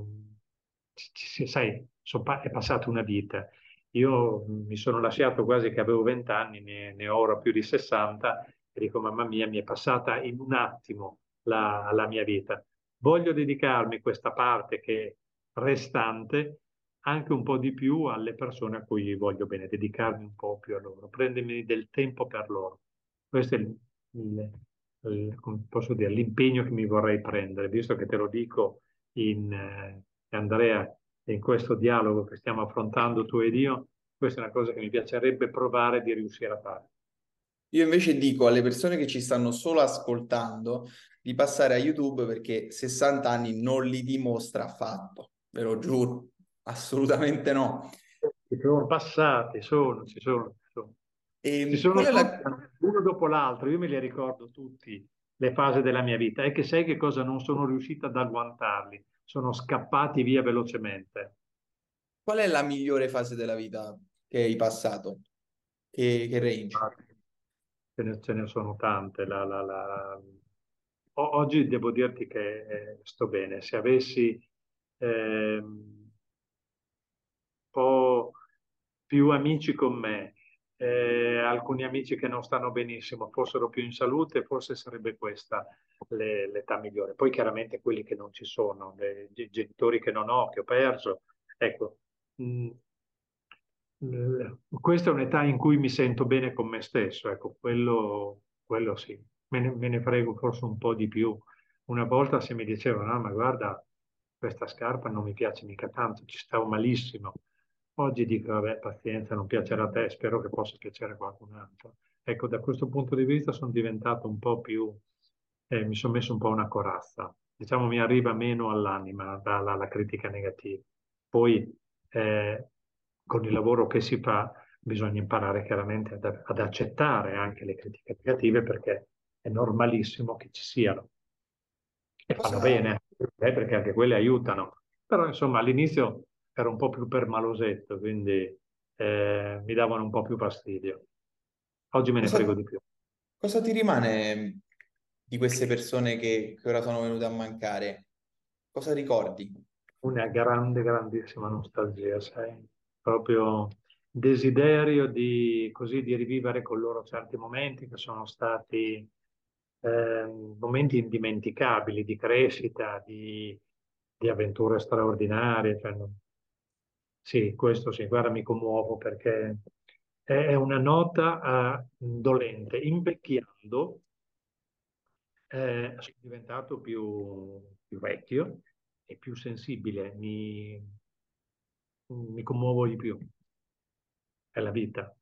sai, so, è passata una vita. Io mi sono lasciato quasi che avevo 20 anni, ne, ne ho ora più di 60 e dico, mamma mia, mi è passata in un attimo la, la mia vita voglio dedicarmi questa parte che restante anche un po' di più alle persone a cui voglio bene, dedicarmi un po' più a loro, prendermi del tempo per loro. Questo è il, il, il, dire, l'impegno che mi vorrei prendere, visto che te lo dico in eh, Andrea, in questo dialogo che stiamo affrontando tu ed io, questa è una cosa che mi piacerebbe provare di riuscire a fare. Io invece dico alle persone che ci stanno solo ascoltando di passare a YouTube perché 60 anni non li dimostra affatto, ve lo giuro, assolutamente no. Sono passati, sono, ci sono. Ci sono, e ci sono la... uno dopo l'altro, io me li ricordo tutti, le fasi della mia vita, e che sai che cosa non sono riuscita ad agguantarli, sono scappati via velocemente. Qual è la migliore fase della vita che hai passato? Che, che range? Ce ne, ce ne sono tante. La, la, la oggi devo dirti che eh, sto bene. Se avessi eh, po' più amici con me, eh, alcuni amici che non stanno benissimo fossero più in salute, forse sarebbe questa l'età migliore. Poi chiaramente quelli che non ci sono, i genitori che non ho, che ho perso, ecco, mh, mh, questa è un'età in cui mi sento bene con me stesso, ecco, quello, quello sì, me ne, me ne frego forse un po' di più. Una volta se mi dicevano, no, ma guarda, questa scarpa non mi piace mica tanto, ci stavo malissimo Oggi dico, vabbè, pazienza, non piacerà a te, spero che possa piacere a qualcun altro. Ecco, da questo punto di vista sono diventato un po' più, eh, mi sono messo un po' una corazza. Diciamo, mi arriva meno all'anima dalla la critica negativa. Poi, eh, con il lavoro che si fa, bisogna imparare chiaramente ad, ad accettare anche le critiche negative perché è normalissimo che ci siano. E fanno bene, eh, perché anche quelle aiutano. Però, insomma, all'inizio ero un po' più permalosetto, quindi eh, mi davano un po' più fastidio. Oggi me ne Cosa, frego di più. cosa ti rimane di queste persone che, che ora sono venute a mancare? Cosa ricordi? Una grande, grandissima nostalgia, sai? Proprio desiderio di, così, di rivivere con loro certi momenti che sono stati eh, momenti indimenticabili di crescita, di, di avventure straordinarie. Cioè, non, sì, questo sì, guarda, mi commuovo perché è una nota uh, dolente. Invecchiando eh, sono diventato più, più, vecchio e più sensibile, mi, mi commuovo di più. È la vita.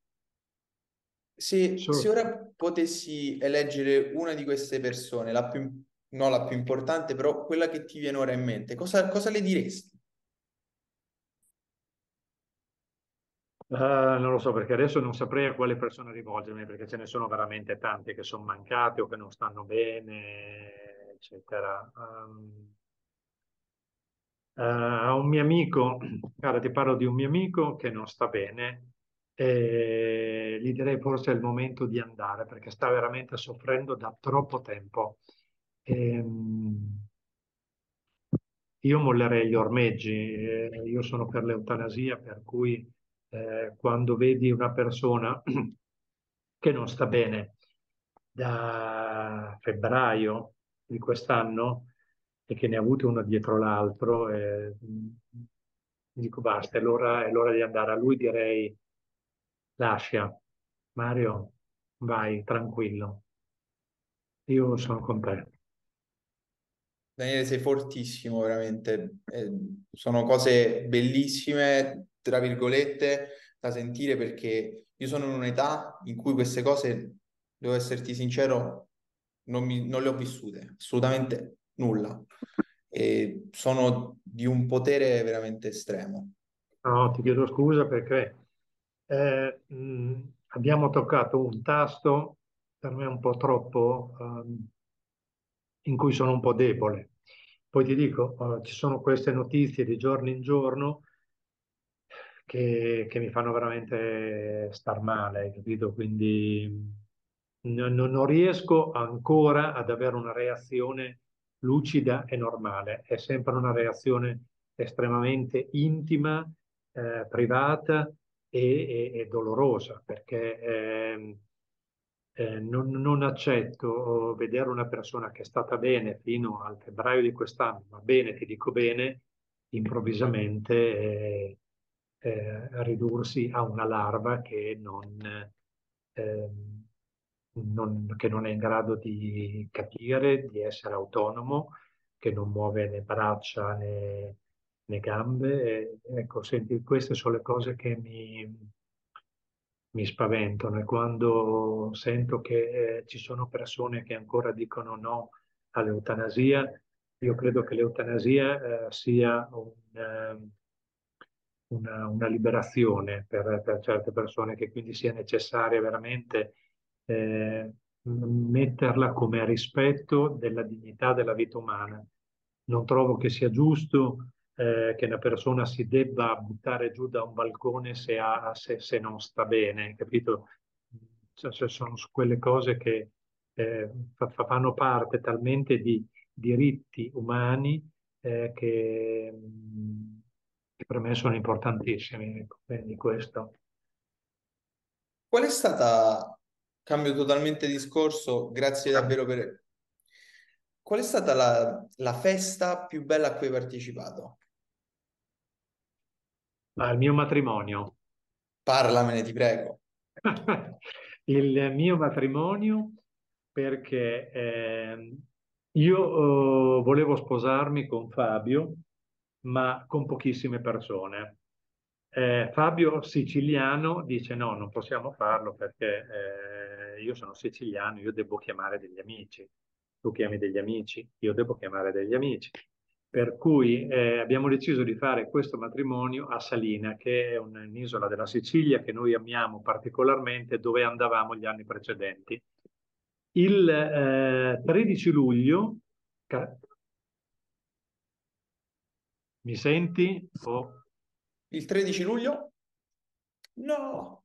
Se, se, ora potessi eleggere una di queste persone, la più, non la più importante, però quella che ti viene ora in mente, cosa, cosa le diresti? Uh, non lo so perché adesso non saprei a quale persona rivolgermi perché ce ne sono veramente tante che sono mancate o che non stanno bene, eccetera. Um, uh, a un mio amico, guarda, ti parlo di un mio amico che non sta bene e gli direi forse è il momento di andare perché sta veramente soffrendo da troppo tempo. Um, io mollerei gli ormeggi, eh, io sono per l'eutanasia, per cui eh, quando vedi una persona che non sta bene da febbraio di quest'anno e che ne ha avuto uno dietro l'altro, eh, dico basta, è l'ora, è l'ora di andare. A lui direi lascia, Mario, vai, tranquillo. Io sono con te. Daniele, sei fortissimo, veramente. Eh, sono cose bellissime, tra virgolette, da sentire perché io sono in un'età in cui queste cose, devo esserti sincero, non, mi, non le ho vissute, assolutamente nulla. E sono di un potere veramente estremo. No, ti chiedo scusa perché eh, mh, abbiamo toccato un tasto per me un po' troppo um, in cui sono un po' debole. Poi ti dico, uh, ci sono queste notizie di giorno in giorno che, che mi fanno veramente star male, capito? Quindi non, non riesco ancora ad avere una reazione lucida e normale, è sempre una reazione estremamente intima, eh, privata e, e, e, dolorosa, perché eh, eh, non, non, accetto vedere una persona che è stata bene fino al febbraio di quest'anno, va bene, ti dico bene, improvvisamente eh, eh, ridursi a una larva che non, eh, non, che non, è in grado di capire, di essere autonomo, che non muove né braccia né, né gambe. E, ecco, senti, queste sono le cose che mi, mi spaventano e quando sento che eh, ci sono persone che ancora dicono no all'eutanasia, io credo che l'eutanasia eh, sia un, eh, una, una liberazione per, per, certe persone, che quindi sia necessaria veramente eh, metterla come rispetto della dignità della vita umana. Non trovo che sia giusto eh, che una persona si debba buttare giù da un balcone se, ha, se, se non sta bene, capito? Cioè, sono quelle cose che eh, fanno parte talmente di diritti umani eh, che che per me sono importantissimi, quindi questo. Qual è stata, cambio totalmente discorso, grazie davvero per... Qual è stata la, la festa più bella a cui hai partecipato? Il mio matrimonio. Parlamene, ti prego. il mio matrimonio perché eh, io eh, volevo sposarmi con Fabio, ma con pochissime persone. Eh, Fabio siciliano dice no, non possiamo farlo perché eh, io sono siciliano, io devo chiamare degli amici. Tu chiami degli amici, io devo chiamare degli amici. Per cui eh, abbiamo deciso di fare questo matrimonio a Salina, che è un'isola della Sicilia che noi amiamo particolarmente, dove andavamo gli anni precedenti. Il 13 eh, luglio, mi senti? Oh. Il 13 luglio? No.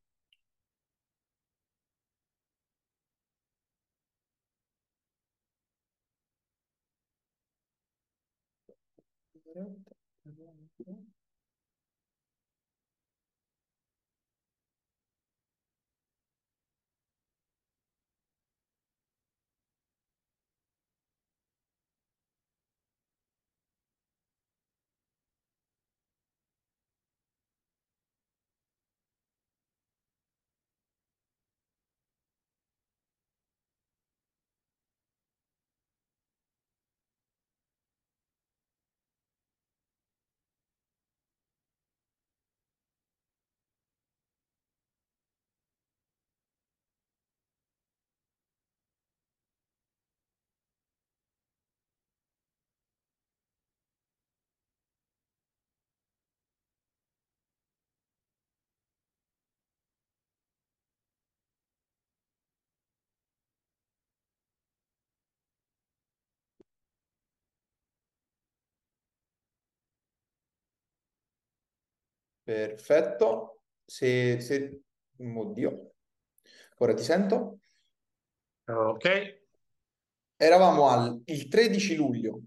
Perfetto. Se, se... Oddio. Ora ti sento. Ok. Eravamo al il 13 luglio.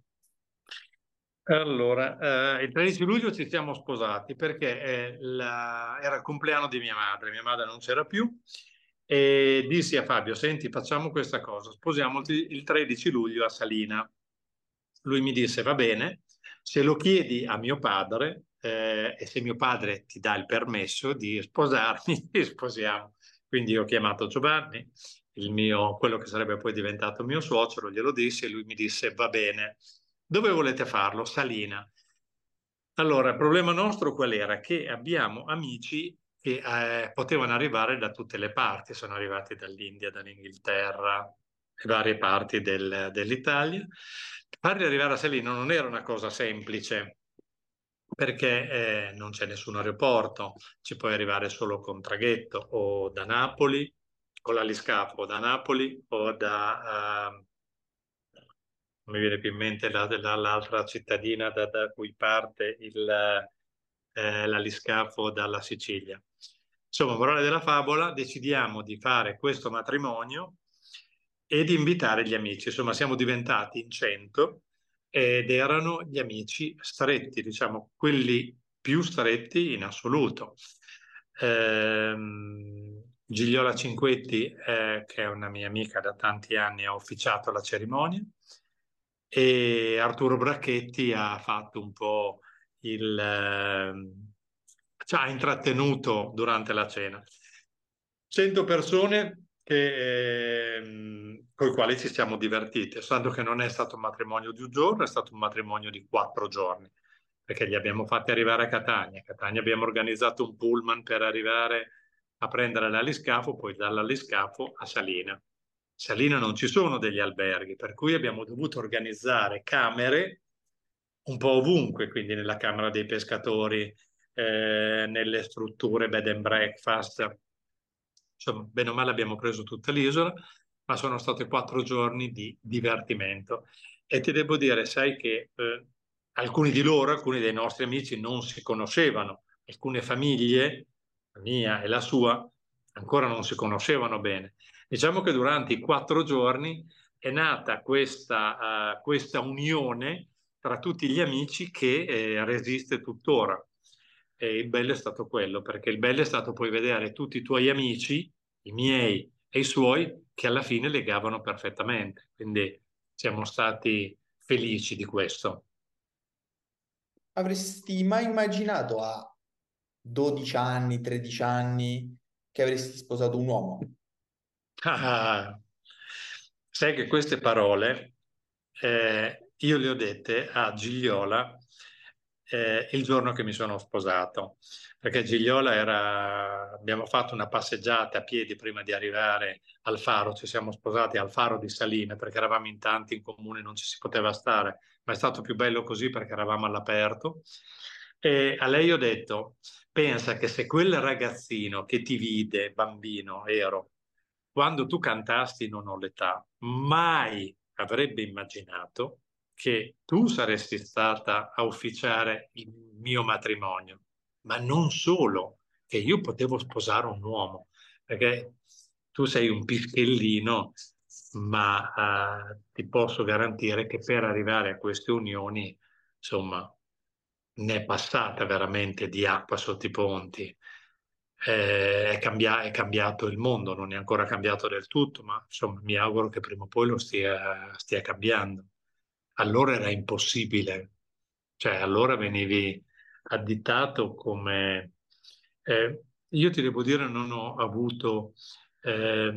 Allora, eh, il 13 luglio ci siamo sposati perché eh, la... era il compleanno di mia madre, mia madre non c'era più e dissi a Fabio, senti, facciamo questa cosa, sposiamoci il 13 luglio a Salina. Lui mi disse, va bene, se lo chiedi a mio padre, eh, e se mio padre ti dà il permesso di sposarmi, ti sposiamo. Quindi ho chiamato Giovanni, mio, quello che sarebbe poi diventato mio suocero, glielo dissi e lui mi disse va bene. Dove volete farlo? Salina. Allora, il problema nostro qual era? Che abbiamo amici che eh, potevano arrivare da tutte le parti, sono arrivati dall'India, dall'Inghilterra, varie parti del, dell'Italia. Farli arrivare a Salina non era una cosa semplice, perché eh, non c'è nessun aeroporto, ci puoi arrivare solo con traghetto o da Napoli, con l'aliscafo da Napoli o da, uh, mi viene più in mente la, la, l'altra cittadina da, da, cui parte il, eh, l'aliscafo dalla Sicilia. Insomma, morale della favola, decidiamo di fare questo matrimonio e di invitare gli amici. Insomma, siamo diventati in cento ed erano gli amici stretti, diciamo, quelli più stretti in assoluto. Ehm, Gigliola Cinquetti, eh, che è una mia amica da tanti anni, ha ufficiato la cerimonia e Arturo Bracchetti ha fatto un po' il... Eh, ci ha intrattenuto durante la cena. 100 persone che, eh, con i quali ci siamo divertiti, stando che non è stato un matrimonio di un giorno, è stato un matrimonio di quattro giorni, perché li abbiamo fatti arrivare a Catania. A Catania abbiamo organizzato un pullman per arrivare a prendere l'aliscafo, poi dall'aliscafo a Salina. Salina non ci sono degli alberghi, per cui abbiamo dovuto organizzare camere un po' ovunque, quindi nella Camera dei Pescatori, eh, nelle strutture bed and breakfast, insomma, bene o male abbiamo preso tutta l'isola, ma sono stati quattro giorni di divertimento. E ti devo dire, sai che eh, alcuni di loro, alcuni dei nostri amici non si conoscevano, alcune famiglie, la mia e la sua, ancora non si conoscevano bene. Diciamo che durante i quattro giorni è nata questa, uh, questa unione tra tutti gli amici che eh, resiste tuttora. E il bello è stato quello, perché il bello è stato poi vedere tutti i tuoi amici i miei e i suoi, che alla fine legavano perfettamente. Quindi siamo stati felici di questo. Avresti mai immaginato a 12 anni, 13 anni che avresti sposato un uomo? Ah, sai che queste parole eh, io le ho dette a Gigliola eh, il giorno che mi sono sposato, perché Gigliola era, abbiamo fatto una passeggiata a piedi prima di arrivare al faro, ci siamo sposati al faro di Saline perché eravamo in tanti in comune, non ci si poteva stare, ma è stato più bello così perché eravamo all'aperto. E a lei ho detto, pensa che se quel ragazzino che ti vide, bambino, ero, quando tu cantasti Non ho l'età, mai avrebbe immaginato che tu saresti stata a ufficiare il mio matrimonio, ma non solo, che io potevo sposare un uomo, perché tu sei un pischellino, ma uh, ti posso garantire che per arrivare a queste unioni, insomma, ne è passata veramente di acqua sotto i ponti. Eh, è, cambia- è, cambiato il mondo, non è ancora cambiato del tutto, ma insomma mi auguro che prima o poi lo stia, stia cambiando allora era impossibile, cioè allora venivi additato come... Eh, io ti devo dire non ho avuto eh,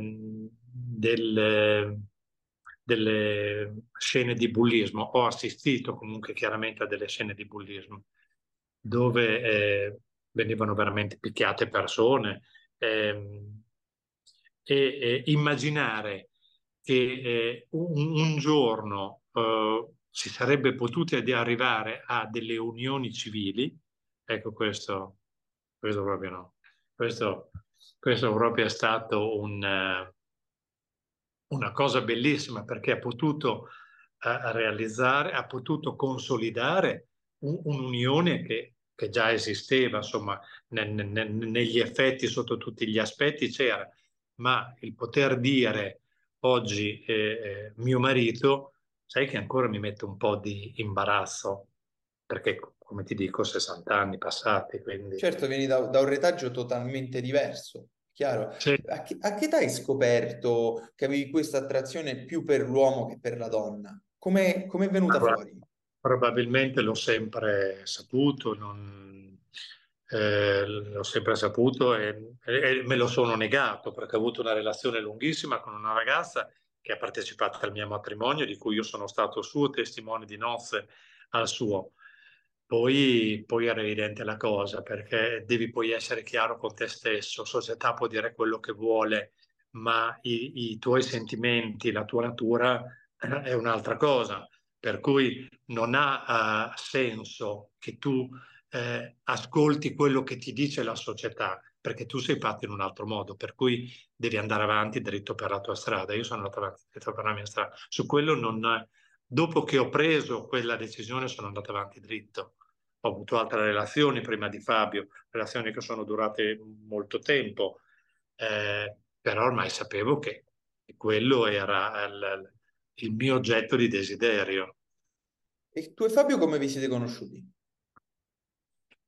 delle, delle, scene di bullismo, ho assistito comunque chiaramente a delle scene di bullismo dove eh, venivano veramente picchiate persone ehm, e, e immaginare che eh, un, un, giorno eh, si sarebbe potuti arrivare a delle unioni civili, ecco questo, questo proprio no. Questo, questo proprio è stato un, una cosa bellissima perché ha potuto uh, realizzare, ha potuto consolidare un, un'unione che, che, già esisteva, insomma, ne, ne, negli effetti, sotto tutti gli aspetti c'era, ma il poter dire oggi eh, eh mio marito sai che ancora mi mette un po' di imbarazzo, perché come ti dico, 60 anni passati, quindi... Certo, vieni da, da un retaggio totalmente diverso, chiaro. Sì. A, che, a, che, età hai scoperto che avevi questa attrazione più per l'uomo che per la donna? Come è venuta allora, fuori? Probabilmente l'ho sempre saputo, non, eh, l'ho sempre saputo e, e, me lo sono negato perché ho avuto una relazione lunghissima con una ragazza che ha partecipato al mio matrimonio, di cui io sono stato suo testimone di nozze al suo. Poi, poi era evidente la cosa, perché devi poi essere chiaro con te stesso, società può dire quello che vuole, ma i, i tuoi sentimenti, la tua natura eh, è un'altra cosa, per cui non ha uh, senso che tu eh, ascolti quello che ti dice la società, perché tu sei fatto in un altro modo, per cui devi andare avanti dritto per la tua strada. Io sono andato avanti dritto per la mia strada. Su quello non... Dopo che ho preso quella decisione sono andato avanti dritto. Ho avuto altre relazioni prima di Fabio, relazioni che sono durate molto tempo, eh, però ormai sapevo che quello era il, il mio oggetto di desiderio. E tu e Fabio come vi siete conosciuti?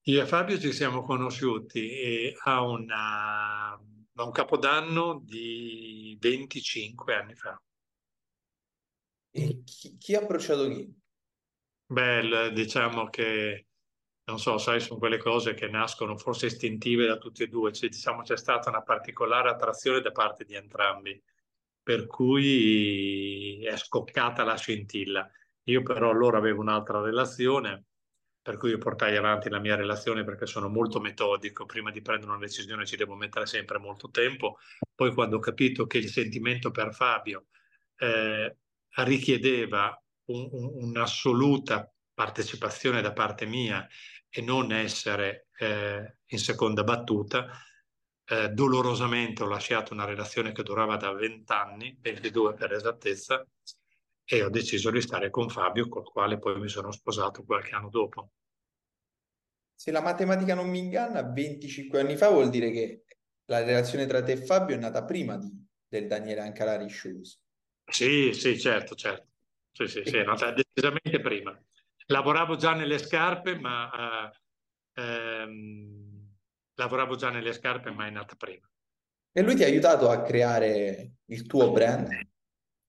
Io e Fabio ci siamo conosciuti a, una, a un capodanno di 25 anni fa. E chi, chi ha approcciato chi? Beh, diciamo che, non so, sai, sono quelle cose che nascono forse istintive da tutti e due, cioè, diciamo c'è stata una particolare attrazione da parte di entrambi, per cui è scoccata la scintilla. Io però allora avevo un'altra relazione per cui io portai avanti la mia relazione perché sono molto metodico, prima di prendere una decisione ci devo mettere sempre molto tempo, poi quando ho capito che il sentimento per Fabio eh, richiedeva un, un, un'assoluta partecipazione da parte mia e non essere eh, in seconda battuta, eh, dolorosamente ho lasciato una relazione che durava da 20 anni, 22 per esattezza, e ho deciso di stare con Fabio, col quale poi mi sono sposato qualche anno dopo. Se la matematica non mi inganna, 25 anni fa vuol dire che la relazione tra te e Fabio è nata prima di, del Daniele Ancalari Shoes. Sì, sì, certo, certo. Sì, sì, sì, è nata decisamente prima. Lavoravo già nelle scarpe, ma uh, ehm, lavoravo già nelle scarpe, ma è nata prima. E lui ti ha aiutato a creare il tuo brand?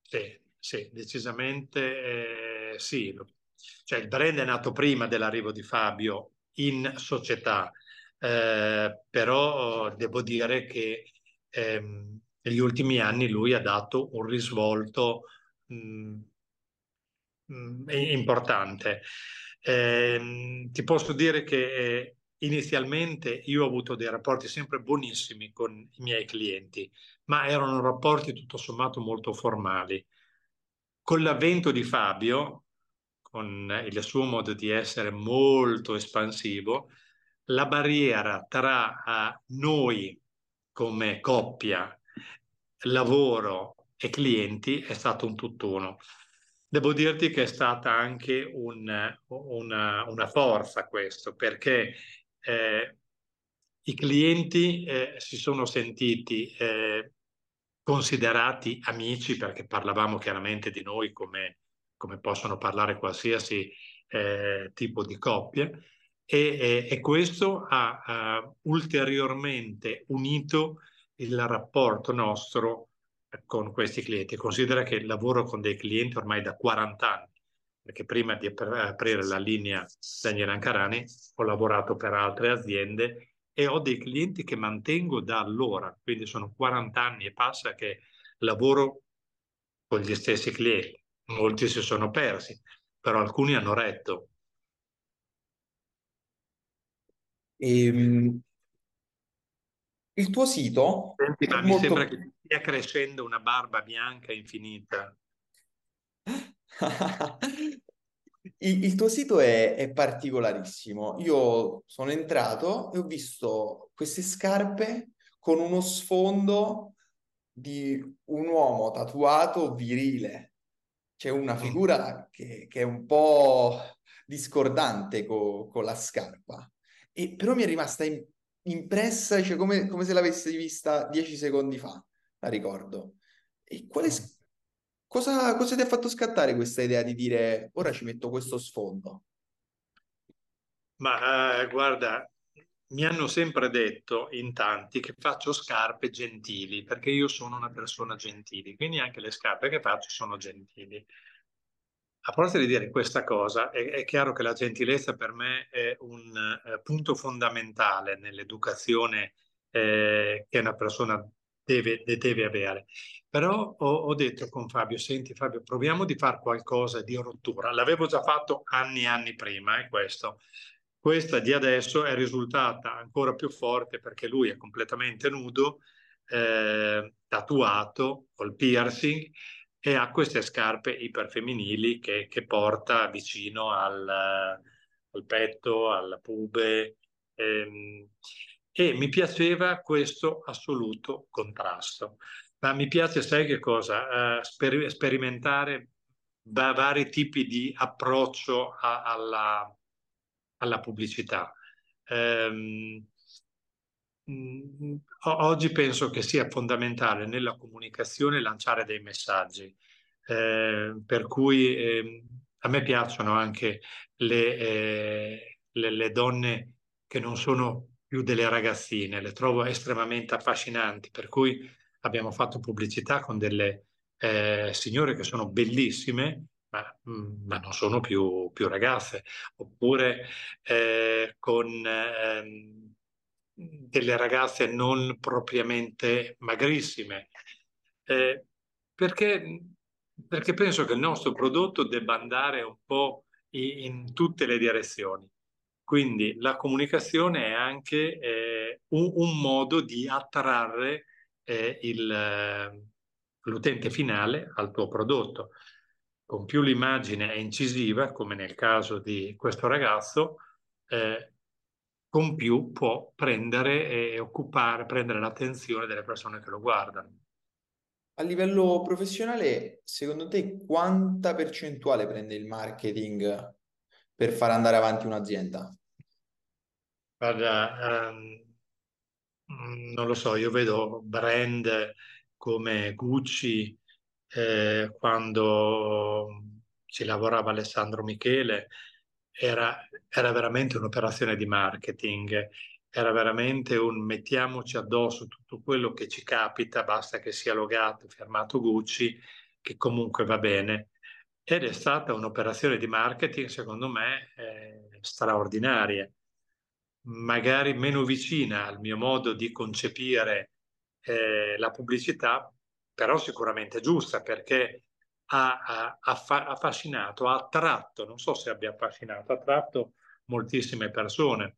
Sì, sì, decisamente eh, sì. Cioè, il brand è nato prima dell'arrivo di Fabio in società, eh, però devo dire che ehm, negli ultimi anni lui ha dato un risvolto mh, mm, mh, mm, importante. Eh, ti posso dire che eh, inizialmente io ho avuto dei rapporti sempre buonissimi con i miei clienti, ma erano rapporti tutto sommato molto formali. Con l'avvento di Fabio, con il suo modo di essere molto espansivo, la barriera tra noi come coppia, lavoro e clienti è stato un tutt'uno. Devo dirti che è stata anche un, una, una, forza questo, perché eh, i clienti eh, si sono sentiti eh, considerati amici, perché parlavamo chiaramente di noi come, come possono parlare qualsiasi eh, tipo di coppia, e, e questo ha, ha ulteriormente unito il rapporto nostro con questi clienti. Considera che lavoro con dei clienti ormai da 40 anni, perché prima di aprire la linea Daniele Ancarani ho lavorato per altre aziende e ho dei clienti che mantengo da allora, quindi sono 40 anni e passa che lavoro con gli stessi clienti. Molti si sono persi, però alcuni hanno retto. Ehm, il tuo sito Senti, ma mi molto... sembra che stia crescendo una barba bianca infinita. il, il, tuo sito è, è, particolarissimo. Io sono entrato e ho visto queste scarpe con uno sfondo di un uomo tatuato virile. C'è una figura che, che è un po' discordante co, con la scarpa. E però mi è rimasta in, impressa, cioè come, come, se l'avessi vista dieci secondi fa, la ricordo. E quale. Cosa, cosa ti ha fatto scattare questa idea di dire ora ci metto questo sfondo? Ma eh, guarda, mi hanno sempre detto in tanti che faccio scarpe gentili, perché io sono una persona gentile, quindi anche le scarpe che faccio sono gentili. A proposito di dire questa cosa, è, è, chiaro che la gentilezza per me è un eh, punto fondamentale nell'educazione eh, che una persona deve, deve avere. Però ho, ho, detto con Fabio, senti Fabio, proviamo di fare qualcosa di rottura. L'avevo già fatto anni e anni prima, è eh, questo. Questa di adesso è risultata ancora più forte perché lui è completamente nudo, eh, tatuato, col piercing, e ha queste scarpe iperfemminili che, che porta vicino al, al, petto, alla pube. Ehm, e mi piaceva questo assoluto contrasto. Ma mi piace, sai che cosa? Uh, sper- sperimentare va- vari tipi di approccio a- alla, alla, pubblicità. Um, Mm, oggi penso che sia fondamentale nella comunicazione lanciare dei messaggi, eh, per cui eh, a me piacciono anche le, eh, le, le, donne che non sono più delle ragazzine, le trovo estremamente affascinanti, per cui abbiamo fatto pubblicità con delle eh, signore che sono bellissime, ma, mm, ma non sono più, più ragazze, oppure eh, con ehm, delle ragazze non propriamente magrissime, eh, perché, perché penso che il nostro prodotto debba andare un po' in, in tutte le direzioni. Quindi la comunicazione è anche eh, un, un, modo di attrarre eh, il, l'utente finale al tuo prodotto. Con più l'immagine è incisiva, come nel caso di questo ragazzo, eh, con più può prendere e occupare, prendere l'attenzione delle persone che lo guardano. A livello professionale, secondo te quanta percentuale prende il marketing per far andare avanti un'azienda? Guarda, um, non lo so, io vedo brand come Gucci, eh, quando ci lavorava Alessandro Michele, era, era veramente un'operazione di marketing era veramente un mettiamoci addosso tutto quello che ci capita, basta che sia logato, firmato Gucci, che comunque va bene. Ed è stata un'operazione di marketing, secondo me, eh, straordinaria, magari meno vicina al mio modo di concepire eh, la pubblicità, però sicuramente giusta perché ha, ha, ha affascinato, ha attratto, non so se abbia affascinato, ha attratto moltissime persone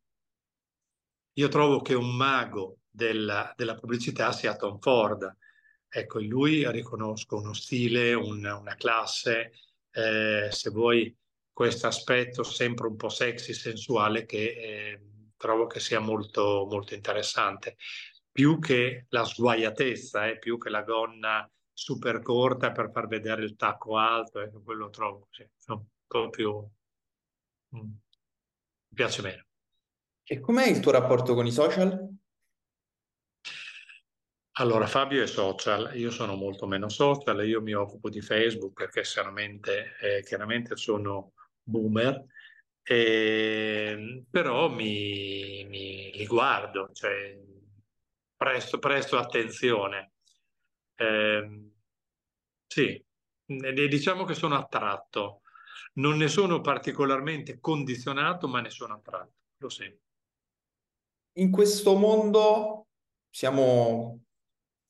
io trovo che un mago della, della pubblicità sia Tom Ford. Ecco, in lui riconosco uno stile, un, una classe, eh, se vuoi questo aspetto sempre un po' sexy, sensuale, che eh, trovo che sia molto, molto interessante. Più che la sguaiatezza, eh, più che la gonna super corta per far vedere il tacco alto, ecco, quello trovo così, un po' più... Mm, mi piace meno. E com'è il tuo rapporto con i social? Allora, Fabio è social, io sono molto meno social, io mi occupo di Facebook perché eh, chiaramente sono boomer, eh, però mi, mi, li guardo, cioè presto, presto attenzione. Eh, sì, diciamo che sono attratto, non ne sono particolarmente condizionato, ma ne sono attratto, lo sento in questo mondo siamo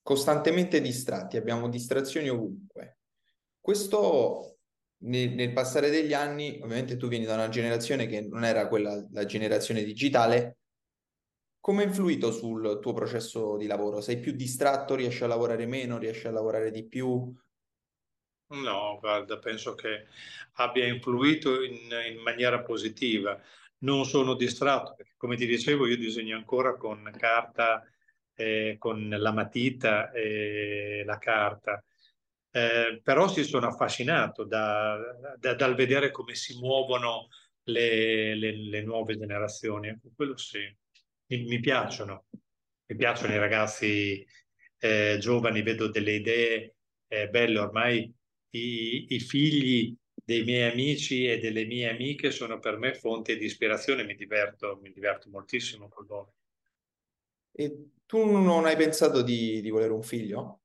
costantemente distratti, abbiamo distrazioni ovunque. Questo nel, nel, passare degli anni, ovviamente tu vieni da una generazione che non era quella, la generazione digitale, come ha influito sul tuo processo di lavoro? Sei più distratto, riesci a lavorare meno, riesci a lavorare di più? No, guarda, penso che abbia influito in, in maniera positiva non sono distratto, perché come ti dicevo io disegno ancora con carta, eh, con la matita e la carta, eh, però si sono affascinato da, da, dal vedere come si muovono le, le, le nuove generazioni, quello sì, mi, mi, piacciono, mi piacciono i ragazzi eh, giovani, vedo delle idee eh, belle, ormai i, i figli dei miei amici e delle mie amiche sono per me fonte di ispirazione, mi diverto, mi diverto moltissimo con loro. E tu non hai pensato di, di volere un figlio?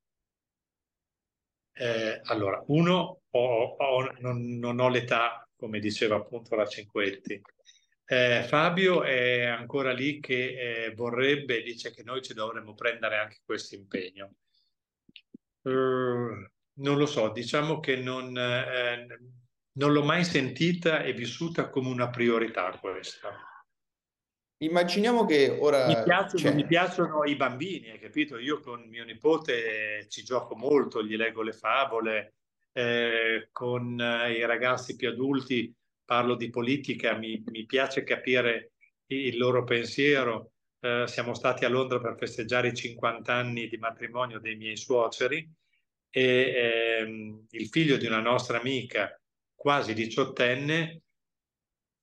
Eh, allora, uno, ho, ho, non, non, ho l'età, come diceva appunto la Cinquetti. Eh, Fabio è ancora lì che eh, vorrebbe, dice che noi ci dovremmo prendere anche questo impegno. Uh, non lo so, diciamo che non, eh, non l'ho mai sentita e vissuta come una priorità questa. Immaginiamo che ora... Mi piacciono, mi piacciono, i bambini, hai capito? Io con mio nipote ci gioco molto, gli leggo le favole, eh, con eh, i ragazzi più adulti parlo di politica, mi, mi piace capire il loro pensiero. Eh, siamo stati a Londra per festeggiare i 50 anni di matrimonio dei miei suoceri e ehm, il figlio di una nostra amica quasi diciottenne,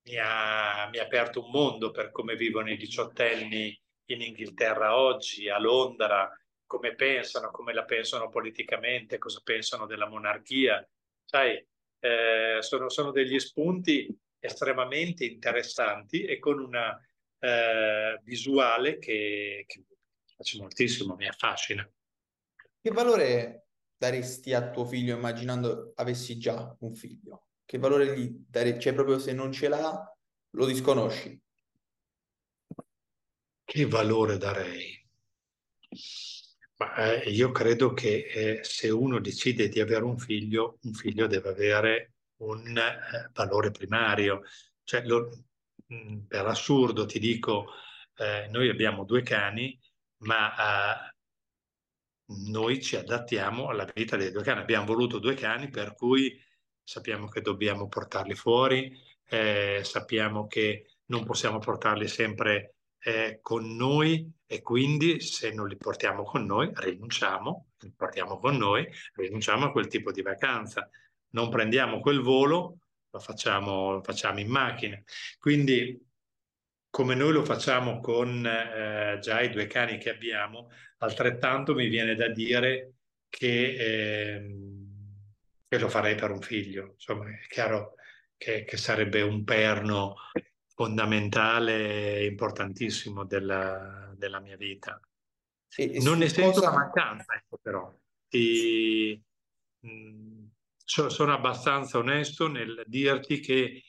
mi ha, mi ha aperto un mondo per come vivono i diciottenni in Inghilterra oggi, a Londra, come pensano, come la pensano politicamente, cosa pensano della monarchia. Sai, eh, sono, sono, degli spunti estremamente interessanti e con una eh, visuale che, che piace moltissimo, mi affascina. Che valore daresti a tuo figlio immaginando avessi già un figlio? Che valore gli dare? Cioè, proprio se non ce l'ha, lo disconosci. Che valore darei? Ma, eh, io credo che eh, se uno decide di avere un figlio, un figlio deve avere un eh, valore primario. Cioè, lo, mh, mm, per assurdo ti dico, eh, noi abbiamo due cani, ma eh, noi ci adattiamo alla vita dei due cani. Abbiamo voluto due cani per cui sappiamo che dobbiamo portarli fuori, eh, sappiamo che non possiamo portarli sempre eh, con noi e quindi se non li portiamo con noi rinunciamo, li portiamo con noi, rinunciamo a quel tipo di vacanza. Non prendiamo quel volo, lo facciamo, lo facciamo in macchina. Quindi come noi lo facciamo con eh, già i due cani che abbiamo, altrettanto mi viene da dire che eh, e lo farei per un figlio. Insomma, è chiaro che, che sarebbe un perno fondamentale e importantissimo della, della mia vita. E, e non ne sento cosa... la mancanza, ecco, però. Ti, mh, mm, so, sono abbastanza onesto nel dirti che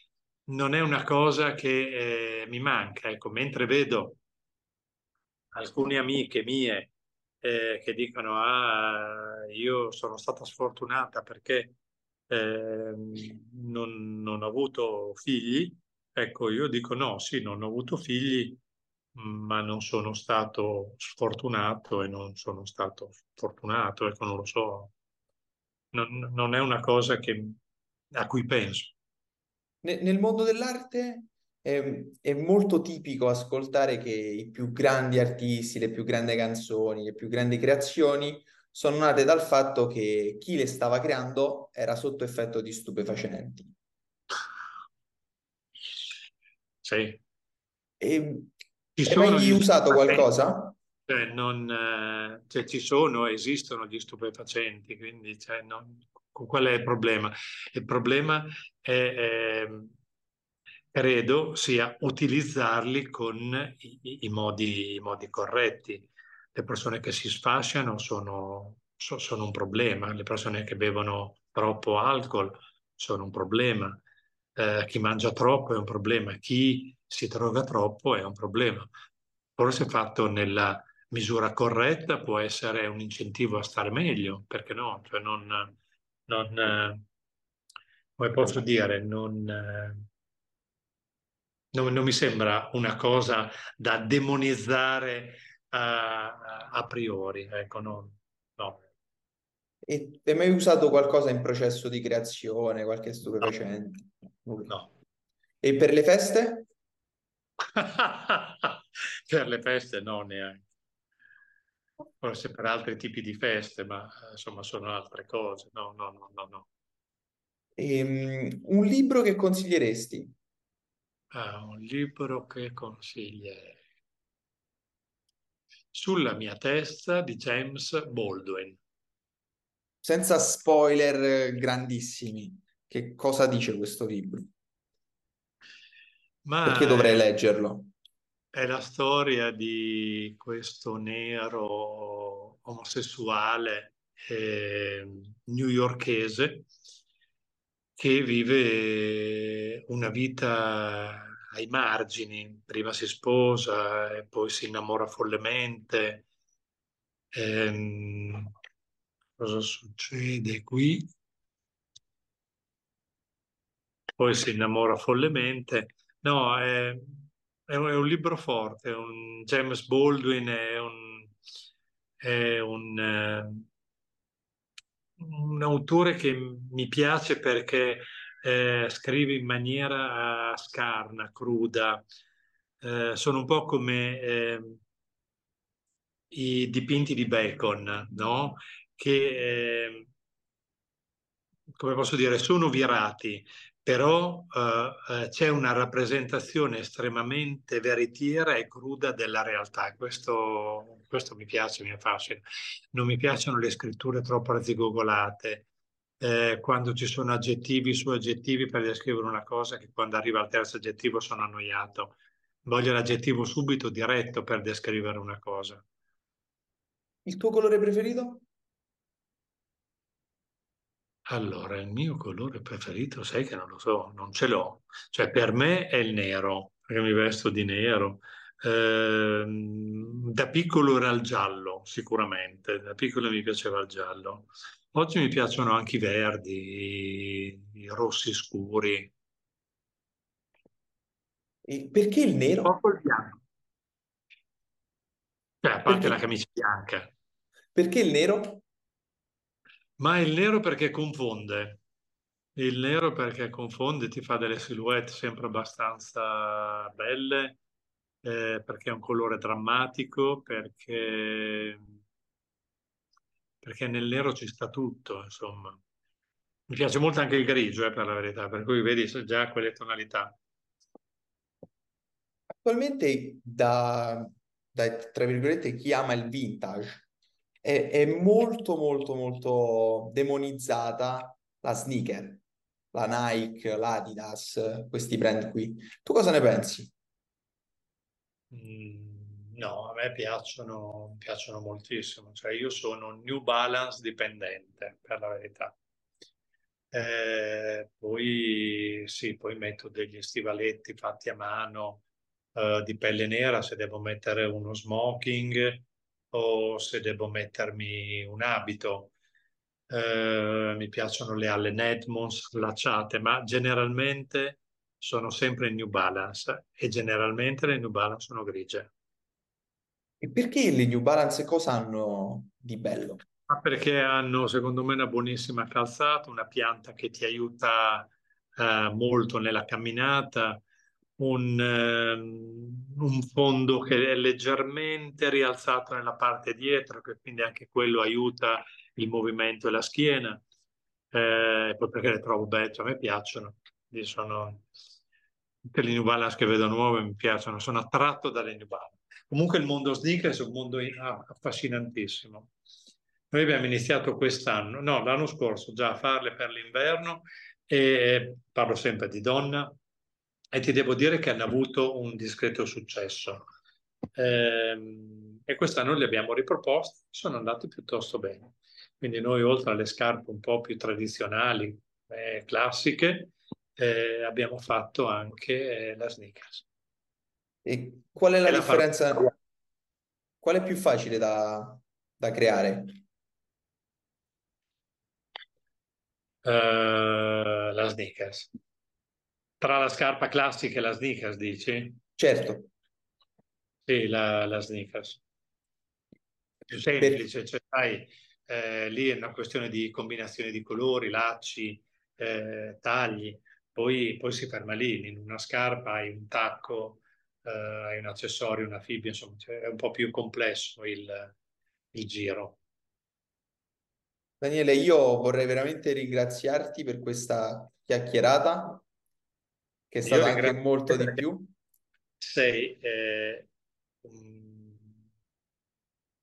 non è una cosa che eh, mi manca, ecco, mentre vedo alcune amiche mie eh, che dicono ah, io sono stata sfortunata perché eh, non, non, ho avuto figli, ecco io dico no, sì, non ho avuto figli, ma non sono stato sfortunato e non sono stato fortunato, ecco non lo so, non, non è una cosa che, a cui penso. Nel mondo dell'arte è, è, molto tipico ascoltare che i più grandi artisti, le più grandi canzoni, le più grandi creazioni sono nate dal fatto che chi le stava creando era sotto effetto di stupefacenti. Sì. E, ci hai mai usato qualcosa? Cioè, non, eh, cioè, ci sono, esistono gli stupefacenti, quindi cioè, non, qual è il problema? Il problema è, è credo sia utilizzarli con i, i, modi, i, modi, corretti. Le persone che si sfasciano sono, sono, un problema, le persone che bevono troppo alcol sono un problema, eh, chi mangia troppo è un problema, chi si droga troppo è un problema. Forse fatto nella misura corretta può essere un incentivo a stare meglio, perché no? Cioè non, non, eh, come posso dire, non, eh, non, non mi sembra una cosa da demonizzare a, a priori, ecco, no. no. E hai mai usato qualcosa in processo di creazione, qualche stupefacente? No. no. E per le feste? per le feste no, neanche. Forse per altri tipi di feste, ma insomma sono altre cose. No, no, no, no, no. E, um, un libro che consiglieresti? Ah, un libro che consiglia Sulla mia testa di James Baldwin. Senza spoiler grandissimi, che cosa dice questo libro? Ma Perché dovrei leggerlo? È la storia di questo nero omosessuale eh, newyorkese che vive una vita ai margini, prima si sposa e poi si innamora follemente. Ehm, cosa succede qui? Poi si innamora follemente. No, è, è, un, è un, libro forte, un, James Baldwin è un, è un eh, un autore che mi piace perché eh, scrive in maniera scarna, cruda. Eh, sono un po' come eh, i dipinti di Bacon, no? Che, ehm, come posso dire, sono virati, però eh, eh, c'è una rappresentazione estremamente veritiera e cruda della realtà. Questo, questo mi piace, mi affascina. Non mi piacciono le scritture troppo arzigogolate, eh, quando ci sono aggettivi su aggettivi per descrivere una cosa che quando arriva al terzo aggettivo sono annoiato. Voglio l'aggettivo subito, diretto per descrivere una cosa. Il tuo colore preferito? Allora, il mio colore preferito, sai che non lo so, non ce l'ho. Cioè, per me è il nero, perché mi vesto di nero. Eh, da piccolo era il giallo, sicuramente. Da piccolo mi piaceva il giallo. Oggi mi piacciono anche i verdi, i, i rossi scuri. E perché il nero? Un po' il bianco. Cioè, a parte perché? la camicia bianca. Perché il nero? Ma il nero perché confonde. Il nero perché confonde, ti fa delle silhouette sempre abbastanza belle, eh, perché è un colore drammatico, perché, perché nel nero ci sta tutto, insomma. Mi piace molto anche il grigio, eh, per la verità, per cui vedi già quelle tonalità. Attualmente da, da, tra virgolette, chi ama il vintage è, è molto molto molto demonizzata la sneaker. la Nike, l'Adidas, questi brand qui. Tu cosa ne pensi? Mm, no, a me piacciono, piacciono moltissimo. Cioè, io sono New Balance dipendente, per la verità. Eh, poi sì, poi metto degli stivaletti fatti a mano eh, di pelle nera se devo mettere uno smoking o se devo mettermi un abito. Eh, mi piacciono le Allen Edmonds lacciate, ma generalmente sono sempre in New Balance e generalmente le New Balance sono grigie. E perché le New Balance cosa hanno di bello? Ma perché hanno, secondo me, una buonissima calzata, una pianta che ti aiuta eh, molto nella camminata, un, um, un, fondo che è leggermente rialzato nella parte dietro, che quindi anche quello aiuta il movimento e la schiena. Eh, poi perché le trovo belle, cioè a me piacciono. Sono, tutte le New Balance che vedo nuove mi piacciono, sono attratto dalle New Balance. Comunque il mondo sneakers è un mondo affascinantissimo. Noi abbiamo iniziato quest'anno, no, l'anno scorso già a farle per l'inverno e parlo sempre di donna e ti devo dire che hanno avuto un discreto successo. Eh, e quest'anno li abbiamo riproposti, sono andati piuttosto bene. Quindi noi oltre alle scarpe un po' più tradizionali, eh, classiche, eh, abbiamo fatto anche eh, la sneakers. E qual è la e differenza? La qual è più facile da, da creare? Uh, la sneakers. Tra la scarpa classica e la sneakers, dici? Certo. Sì, la, la sneakers. Più semplice, cioè, sai, eh, lì è una questione di combinazione di colori, lacci, eh, tagli, poi, poi, si ferma lì, in una scarpa hai un tacco, eh, hai un accessorio, una fibbia, insomma, cioè, è un po' più complesso il, il giro. Daniele, io vorrei veramente ringraziarti per questa chiacchierata, che è stata anche molto di più. Sei, eh,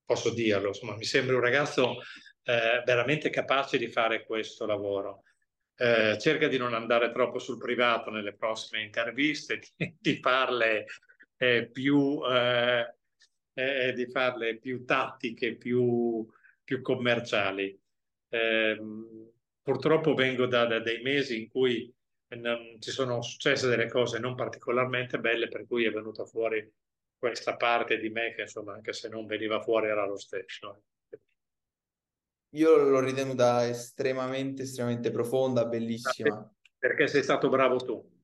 posso dirlo, insomma, mi sembra un ragazzo eh, veramente capace di fare questo lavoro. Eh, cerca di non andare troppo sul privato nelle prossime interviste, di, farle eh, più, eh, eh, di farle più tattiche, più, più commerciali. Eh, purtroppo vengo da, da, dei mesi in cui ci sono successe delle cose non particolarmente belle, per cui è venuta fuori questa parte di me che insomma anche se non veniva fuori era lo stesso. Io l'ho ritenuta estremamente, estremamente profonda, bellissima. Perché sei stato bravo tu.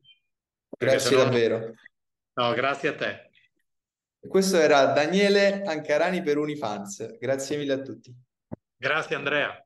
Grazie no... davvero. No, grazie a te. Questo era Daniele Ancarani per Unifans. Grazie mille a tutti. Grazie Andrea.